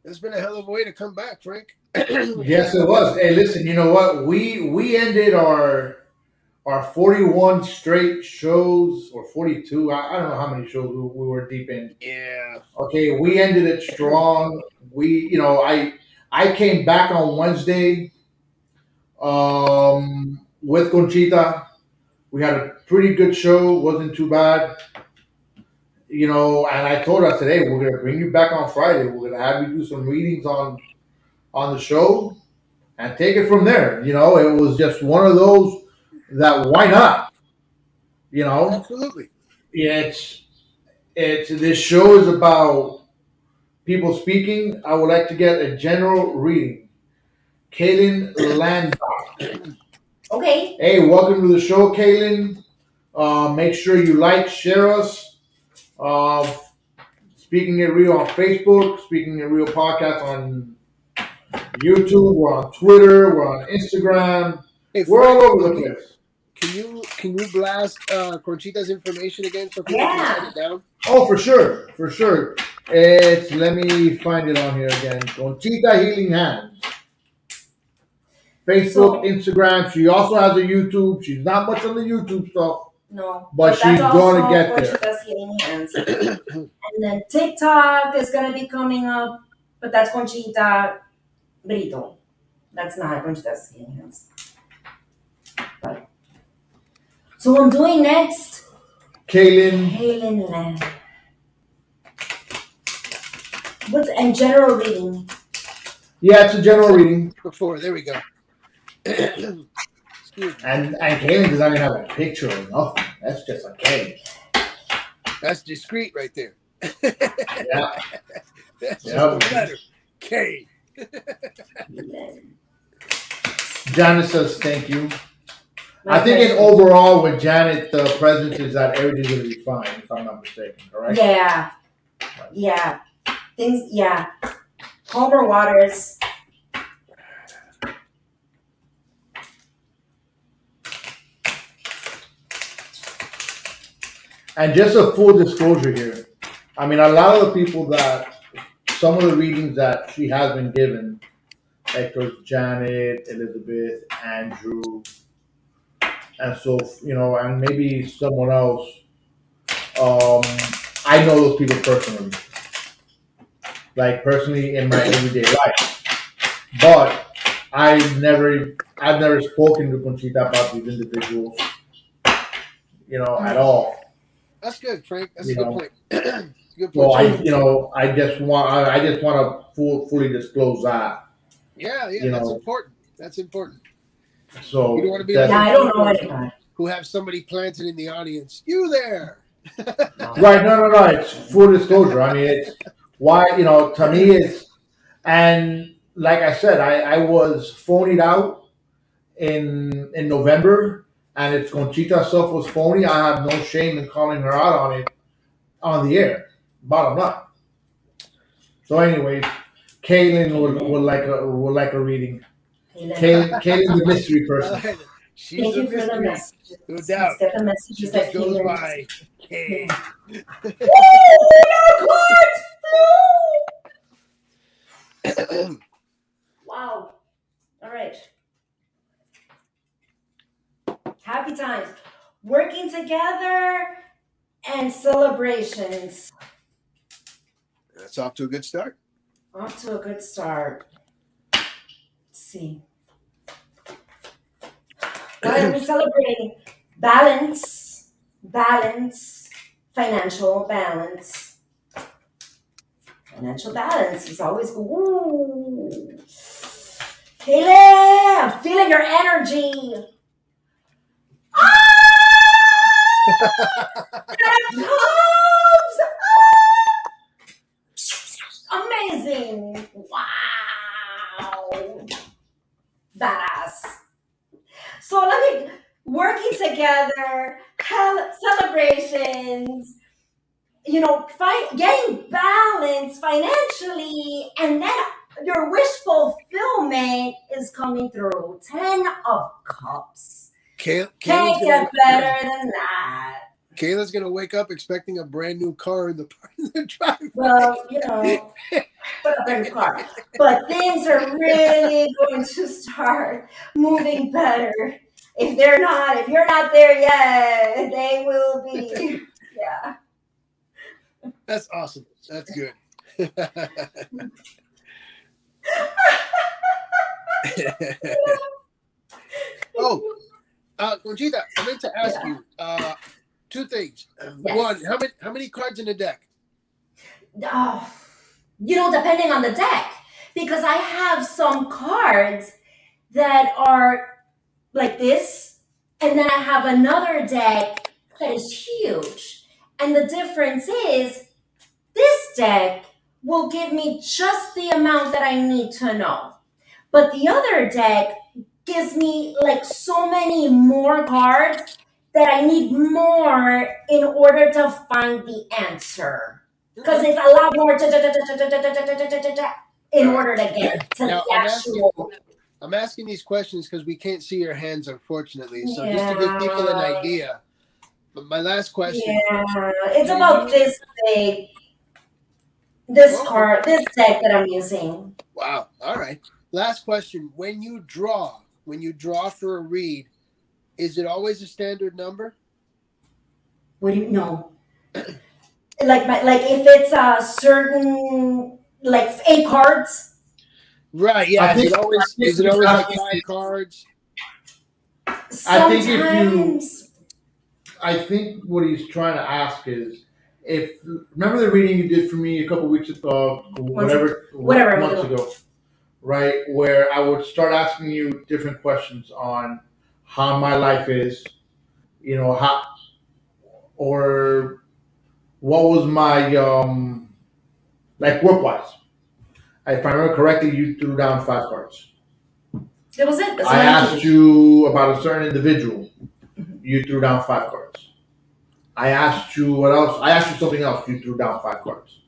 it's been a hell of a way to come back, Frank. Yes, it was. Hey, listen, you know what? We we ended our our 41 straight shows or 42. I, I don't know how many shows we, we were deep in. Yeah. Okay, we ended it strong. We, you know, I I came back on Wednesday um, with Conchita. We had a pretty good show. wasn't too bad. You know, and I told her today we're gonna bring you back on Friday. We're gonna have you do some readings on on the show and take it from there. You know, it was just one of those that why not? You know, Absolutely. it's it's this show is about people speaking. I would like to get a general reading. Kaylin Landbach. Okay. Hey, welcome to the show, Kaylin. Uh, make sure you like, share us. Uh, Speaking It Real on Facebook, Speaking It Real podcast on YouTube. We're on Twitter. We're on Instagram. Hey, we're all over the place. Can you can you blast uh, Conchita's information again so people can write it down? Oh, for sure, for sure. It's let me find it on here again. Conchita Healing Hands. Facebook, Instagram. She also has a YouTube. She's not much on the YouTube stuff, No. but that's she's gonna get there. She does healing hands. and then TikTok is gonna be coming up, but that's Conchita Brito. That's not Conchita's healing hands. But so I'm doing next Kaylin. Halen Land. What's and general reading? Yeah, it's a general reading. Before there we go. And and Kaylin does not even have a picture or nothing. That's just a K. That's discreet right there. Yeah. That's just Yep. a letter. K. Janet says thank you. My I think in overall with Janet, the presence is that everything's gonna be fine, if I'm not mistaken, correct? Yeah. Yeah. Things yeah. calmer waters. And just a full disclosure here. I mean, a lot of the people that, some of the readings that she has been given, like Janet, Elizabeth, Andrew, and so, you know, and maybe someone else. Um, I know those people personally. Like personally in my everyday life. But I've never I've never spoken to Conchita about these individuals, you know, at all. That's good, Frank. That's You a good know. point. good. Well, I, you know, I just want, I, I just want to full, fully disclose that. yeah, yeah, you that's know. important. That's important. So You don't want to be Yeah, I don't know those anyone. who have somebody planted in the audience. You there? right? No, no, no. It's full disclosure. I mean, it's why you know to me it's and like I said, I, I was phonied out in in November, and if Conchita stuff was phony, I have no shame in calling her out on it on the air. Bottom line. So, anyways, Kaylin would, would like a would like a reading. Kaylin, Kaylin the mystery person. She's Thank a you for the mystery, messages. no doubt. get the messages She that just goes Kaylin- by K. Wow. All right. Happy times. Working together and celebrations. That's off to a good start. Off to a good start. Let's see. What are we celebrating? Balance, balance, financial balance. Financial balance is always ooh. Kaylee, I'm feeling your energy. Ah! There it comes! Amazing! Wow! Badass. So let me working together, celebrations, you know, fi- getting balance financially, and then your wish fulfillment is coming through. Ten of Cups. Kay- Can't Kayla's get better than that. Kayla's gonna wake up expecting a brand new car in the, in the driveway. Well, you know, put up in the car. But things are really going to start moving better. If they're not, if you're not there yet, they will be. Yeah. That's awesome. That's good. oh, uh, Conchita, I meant to ask you uh, two things. One, how many how many cards in the deck? Oh, you know, depending on the deck, because I have some cards that are like this, and then I have another deck that is huge. And the difference is this deck will give me just the amount that I need to know. But the other deck gives me like so many more cards that I need more in order to find the answer. Because it's a lot more in order to get to Now, the I'm asking, actual. I'm asking these questions because we can't see your hands, unfortunately. So just to give people an idea. But my last question. Yeah, it's about this big. This card, this deck that I'm using. Wow. All right. Last question. When you draw, when you draw for a read, is it always a standard number? What do you know? Like my, like if it's a certain like eight cards. Right. Yeah. I Is think- it always is it always like five cards? I think if you, Sometimes. I think what he's trying to ask is, if remember the reading you did for me a couple weeks ago, whatever, whatever, months ago. ago, right? Where I would start asking you different questions on how my life is, you know, how or what was my um like work wise. If I remember correctly, you threw down five cards. That was it. That's I asked you about a certain individual. You threw down five cards. I asked you what else. I asked you something else. You threw down five cards.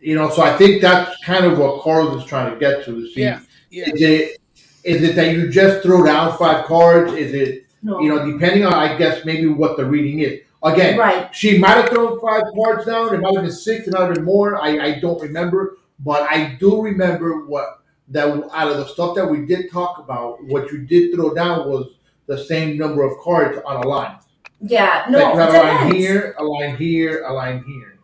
You know, so I think that's kind of what Carlos is trying to get to. to see, Yeah. Yeah. Is it is it that you just throw down five cards? Is it No. you know depending on I guess maybe what the reading is. Again, Right. she might have thrown five cards down. It might have been six. It might have been more. I, I don't remember, but I do remember what that out of the stuff that we did talk about. What you did throw down was the same number of cards on a line. Yeah, like no, you it have a line here, a line here, a line here.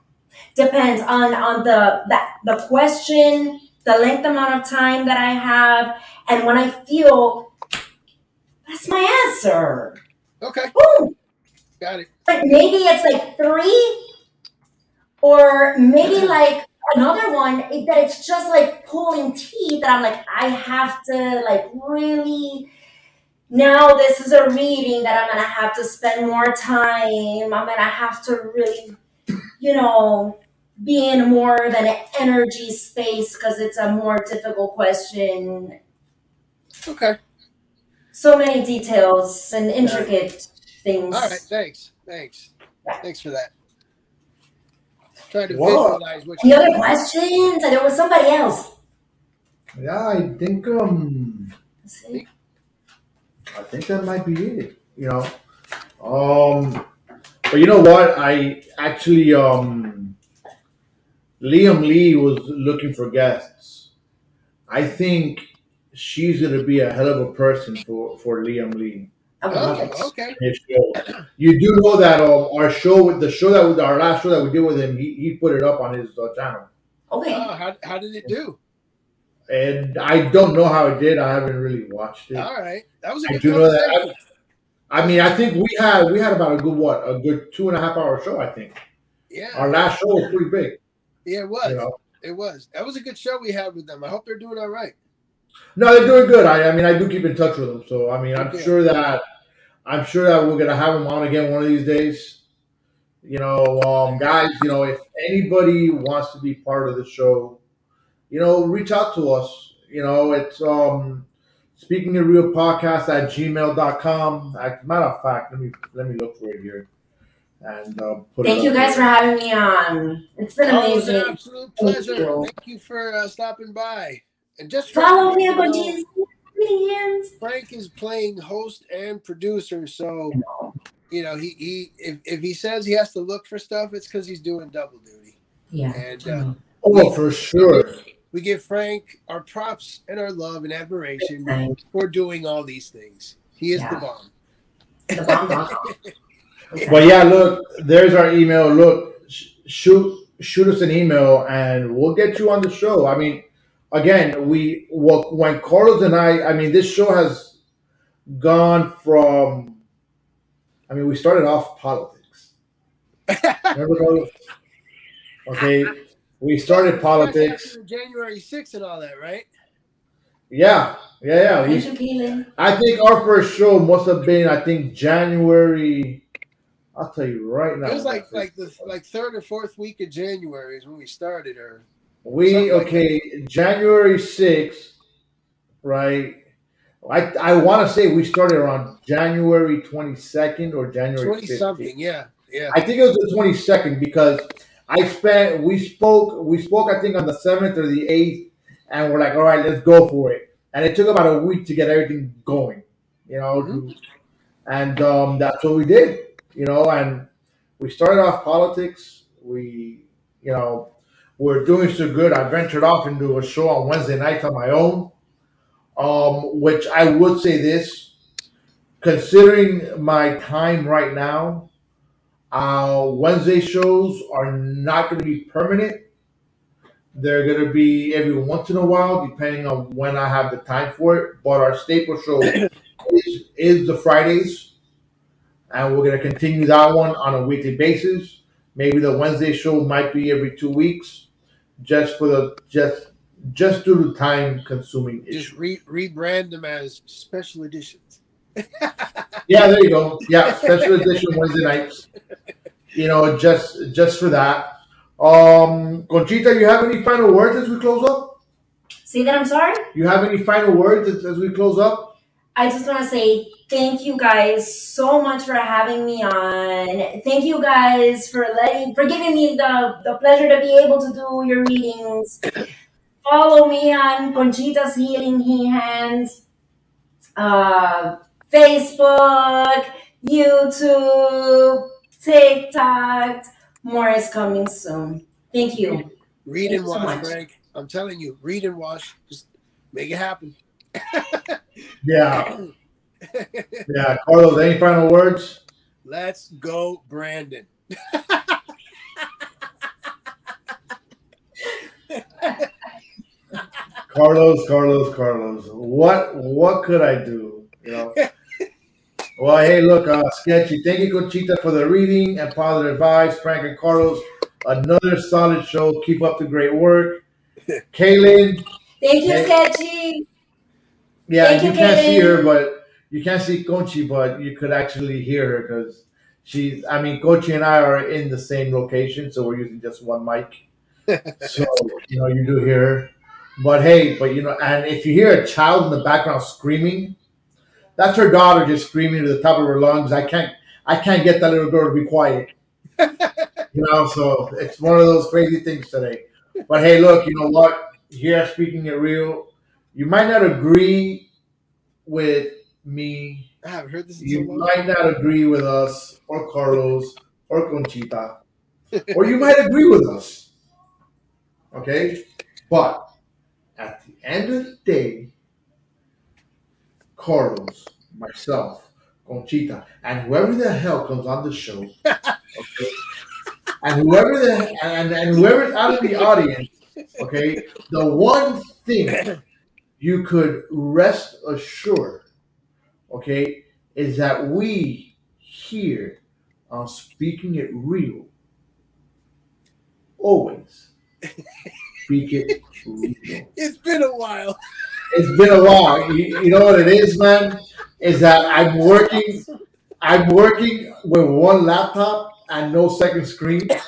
Depends on on the that the question, the length amount of time that I have, and when I feel that's my answer. Okay. Boom. Got it. Like maybe it's like three, or maybe like another one it- that it's just like pulling teeth that I'm like I have to like really. Now this is a reading that I'm gonna have to spend more time. I'm gonna have to really, you know, be in more of an energy space because it's a more difficult question. Okay. So many details and intricate things. All right. Thanks. Thanks. Thanks for that. Trying to Whoa. visualize what Any you other questions? And there was somebody else. Yeah, I think um, I think that might be it. You know, um, but you know what? I actually um, Liam Lee was looking for guests. I think she's gonna be a hell of a person for for Liam Lee. Oh, okay. His show. You do know that um, our show with the show that with our last show that we did with him, he, he put it up on his uh, channel. Okay. Oh, how, how did it do? And I don't know how it did. I haven't really watched it. All right. That was a I good do know that. I, I mean, I think we had we had about a good what a good two and a half hour show. I think Yeah. our last show was pretty big. Yeah, it was. You know. It was. That was a good show we had with them. I hope they're doing all right. No, they're doing good. I, I mean, I do keep in touch with them, so I mean, I'm sure that I'm sure that we're gonna have them on again one of these days. You know, um, guys, you know, if anybody wants to be part of the show, you know, reach out to us. You know, it's um speaking of real podcast at gmail.com. As a matter of fact, let me let me look for it here. And uh, put Thank it you up guys here. for having me on. It's been Oh, it was amazing. an absolute Thank pleasure. you. Thank you for uh, stopping by. And just Follow me everybody on to. Frank is playing host and producer, so you know he, he if, if he says he has to look for stuff, it's because he's doing double duty. Yeah. And uh, Oh, for sure. we give Frank our props and our love and admiration for doing all these things. He is Yeah. the bomb. The bomb bomb. But yeah, look, there's our email. Look, sh- shoot shoot us an email and we'll get you on the show. I mean, again, we well, when Carlos and I, I mean, this show has gone from. I mean, we started off politics. Remember those? Okay, we started politics. January 6th and all that, right? Yeah, yeah, yeah. We, you, Keelan. I think our first show must have been, I think, January. I'll tell you right now. It was like like the like third or fourth week of January is when we started, or We Something like okay, January sixth, right? I I want to say we started around January twenty second or January twenty 15th. something. Yeah, yeah. I think it was the twenty second because I spent we spoke we spoke I think on the seventh or the eighth, and we're like, all right, let's go for it. And it took about a week to get everything going, you know, Mm-hmm. and um, that's what we did, you know. And we started off politics. We, you know, we're doing so good. I ventured off into a show on Wednesday nights on my own, um, which I would say this, considering my time right now, uh, Wednesday shows are not going to be permanent. They're going to be every once in a while, depending on when I have the time for it. But our staple show is, is the Fridays, and we're going to continue that one on a weekly basis. Maybe the Wednesday show might be every two weeks, just for the just just due to time consuming issues. Just re- rebrand them as special editions. Yeah, there you go. Yeah, special edition Wednesday nights. You know, just just for that. Um, Conchita, you have any final words as we close up? See that I'm sorry? You have any final words as, as we close up? I just want to say thank you guys so much for having me on. Thank you guys for letting for giving me the, the pleasure to be able to do your readings. Follow me on Conchita's Healing He Hands, uh, Facebook, YouTube, TikTok. More is coming soon. Thank you. Read Thank and you so wash, much. Frank. I'm telling you, read and wash. Just make it happen. Yeah, yeah. Carlos, any final words? Let's go, Brandon. Carlos, Carlos, Carlos. What what could I do? You know. Well, hey, look, uh, sketchy. Thank you, Conchita, for the reading and positive vibes. Frank and Carlos, another solid show. Keep up the great work. Kaylin, Thank you, Hey. Sketchy. yeah, Thank you, you, can't see her, but you can't see Conchi, but you could actually hear her because she's. I mean, Conchi and I are in the same location, so we're using just one mic. so you know, you do hear her. But hey, but you know, and if you hear a child in the background screaming, that's her daughter just screaming to the top of her lungs. I can't, I can't get that little girl to be quiet. you know, so it's one of those crazy things today. But hey, look, you know what? Here, speaking it real, you might not agree with me. I haven't heard this in You so long. might not agree with us, or Carlos, or Conchita, or you might agree with us. Okay, but at the end of the day, Carlos, myself, Conchita, and whoever the hell comes on the show, okay, and whoever the and, and whoever's out of the audience, okay, the one thing you could rest assured, okay, is that we here on Speaking It Real always speak it real. It's been a while. It's been a while. You, you know what it is, man? Is that I'm working I'm working with one laptop and no second screen.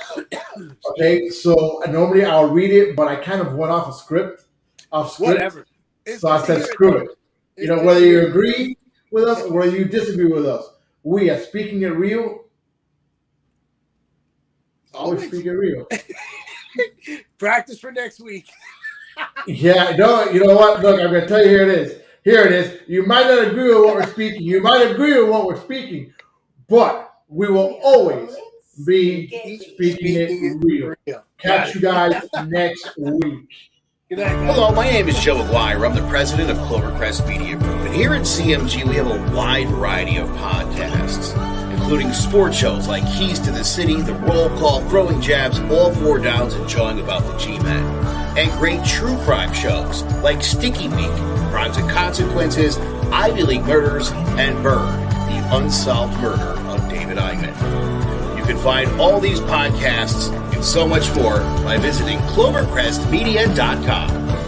Okay, so normally I'll read it, but I kind of went off a script. Off script. Whatever. It's So I said, hear it, screw it. You know, whether you agree with us or whether you disagree with us, we are speaking it real. Always Always. speak it real. Practice for next week. Yeah, no, you know what? Look, I'm gonna tell you here it is. Here it is. You might not agree with what we're speaking. You might agree with what we're speaking, but we will always be speaking it real. Catch you guys next week. Hello, my name is Joe Aguirre. I'm the president of Clovercrest Media Group. Here at CMG, we have a wide variety of podcasts, including sports shows like Keys to the City, The Roll Call, Throwing Jabs, All Four Downs, and Jawing About the G-Men. and great true crime shows like Sticky Week, Crimes and Consequences, Ivy League Murders, and Burn, the unsolved murder of David Eichmann. You can find all these podcasts and so much more by visiting clovercrestmedia.com.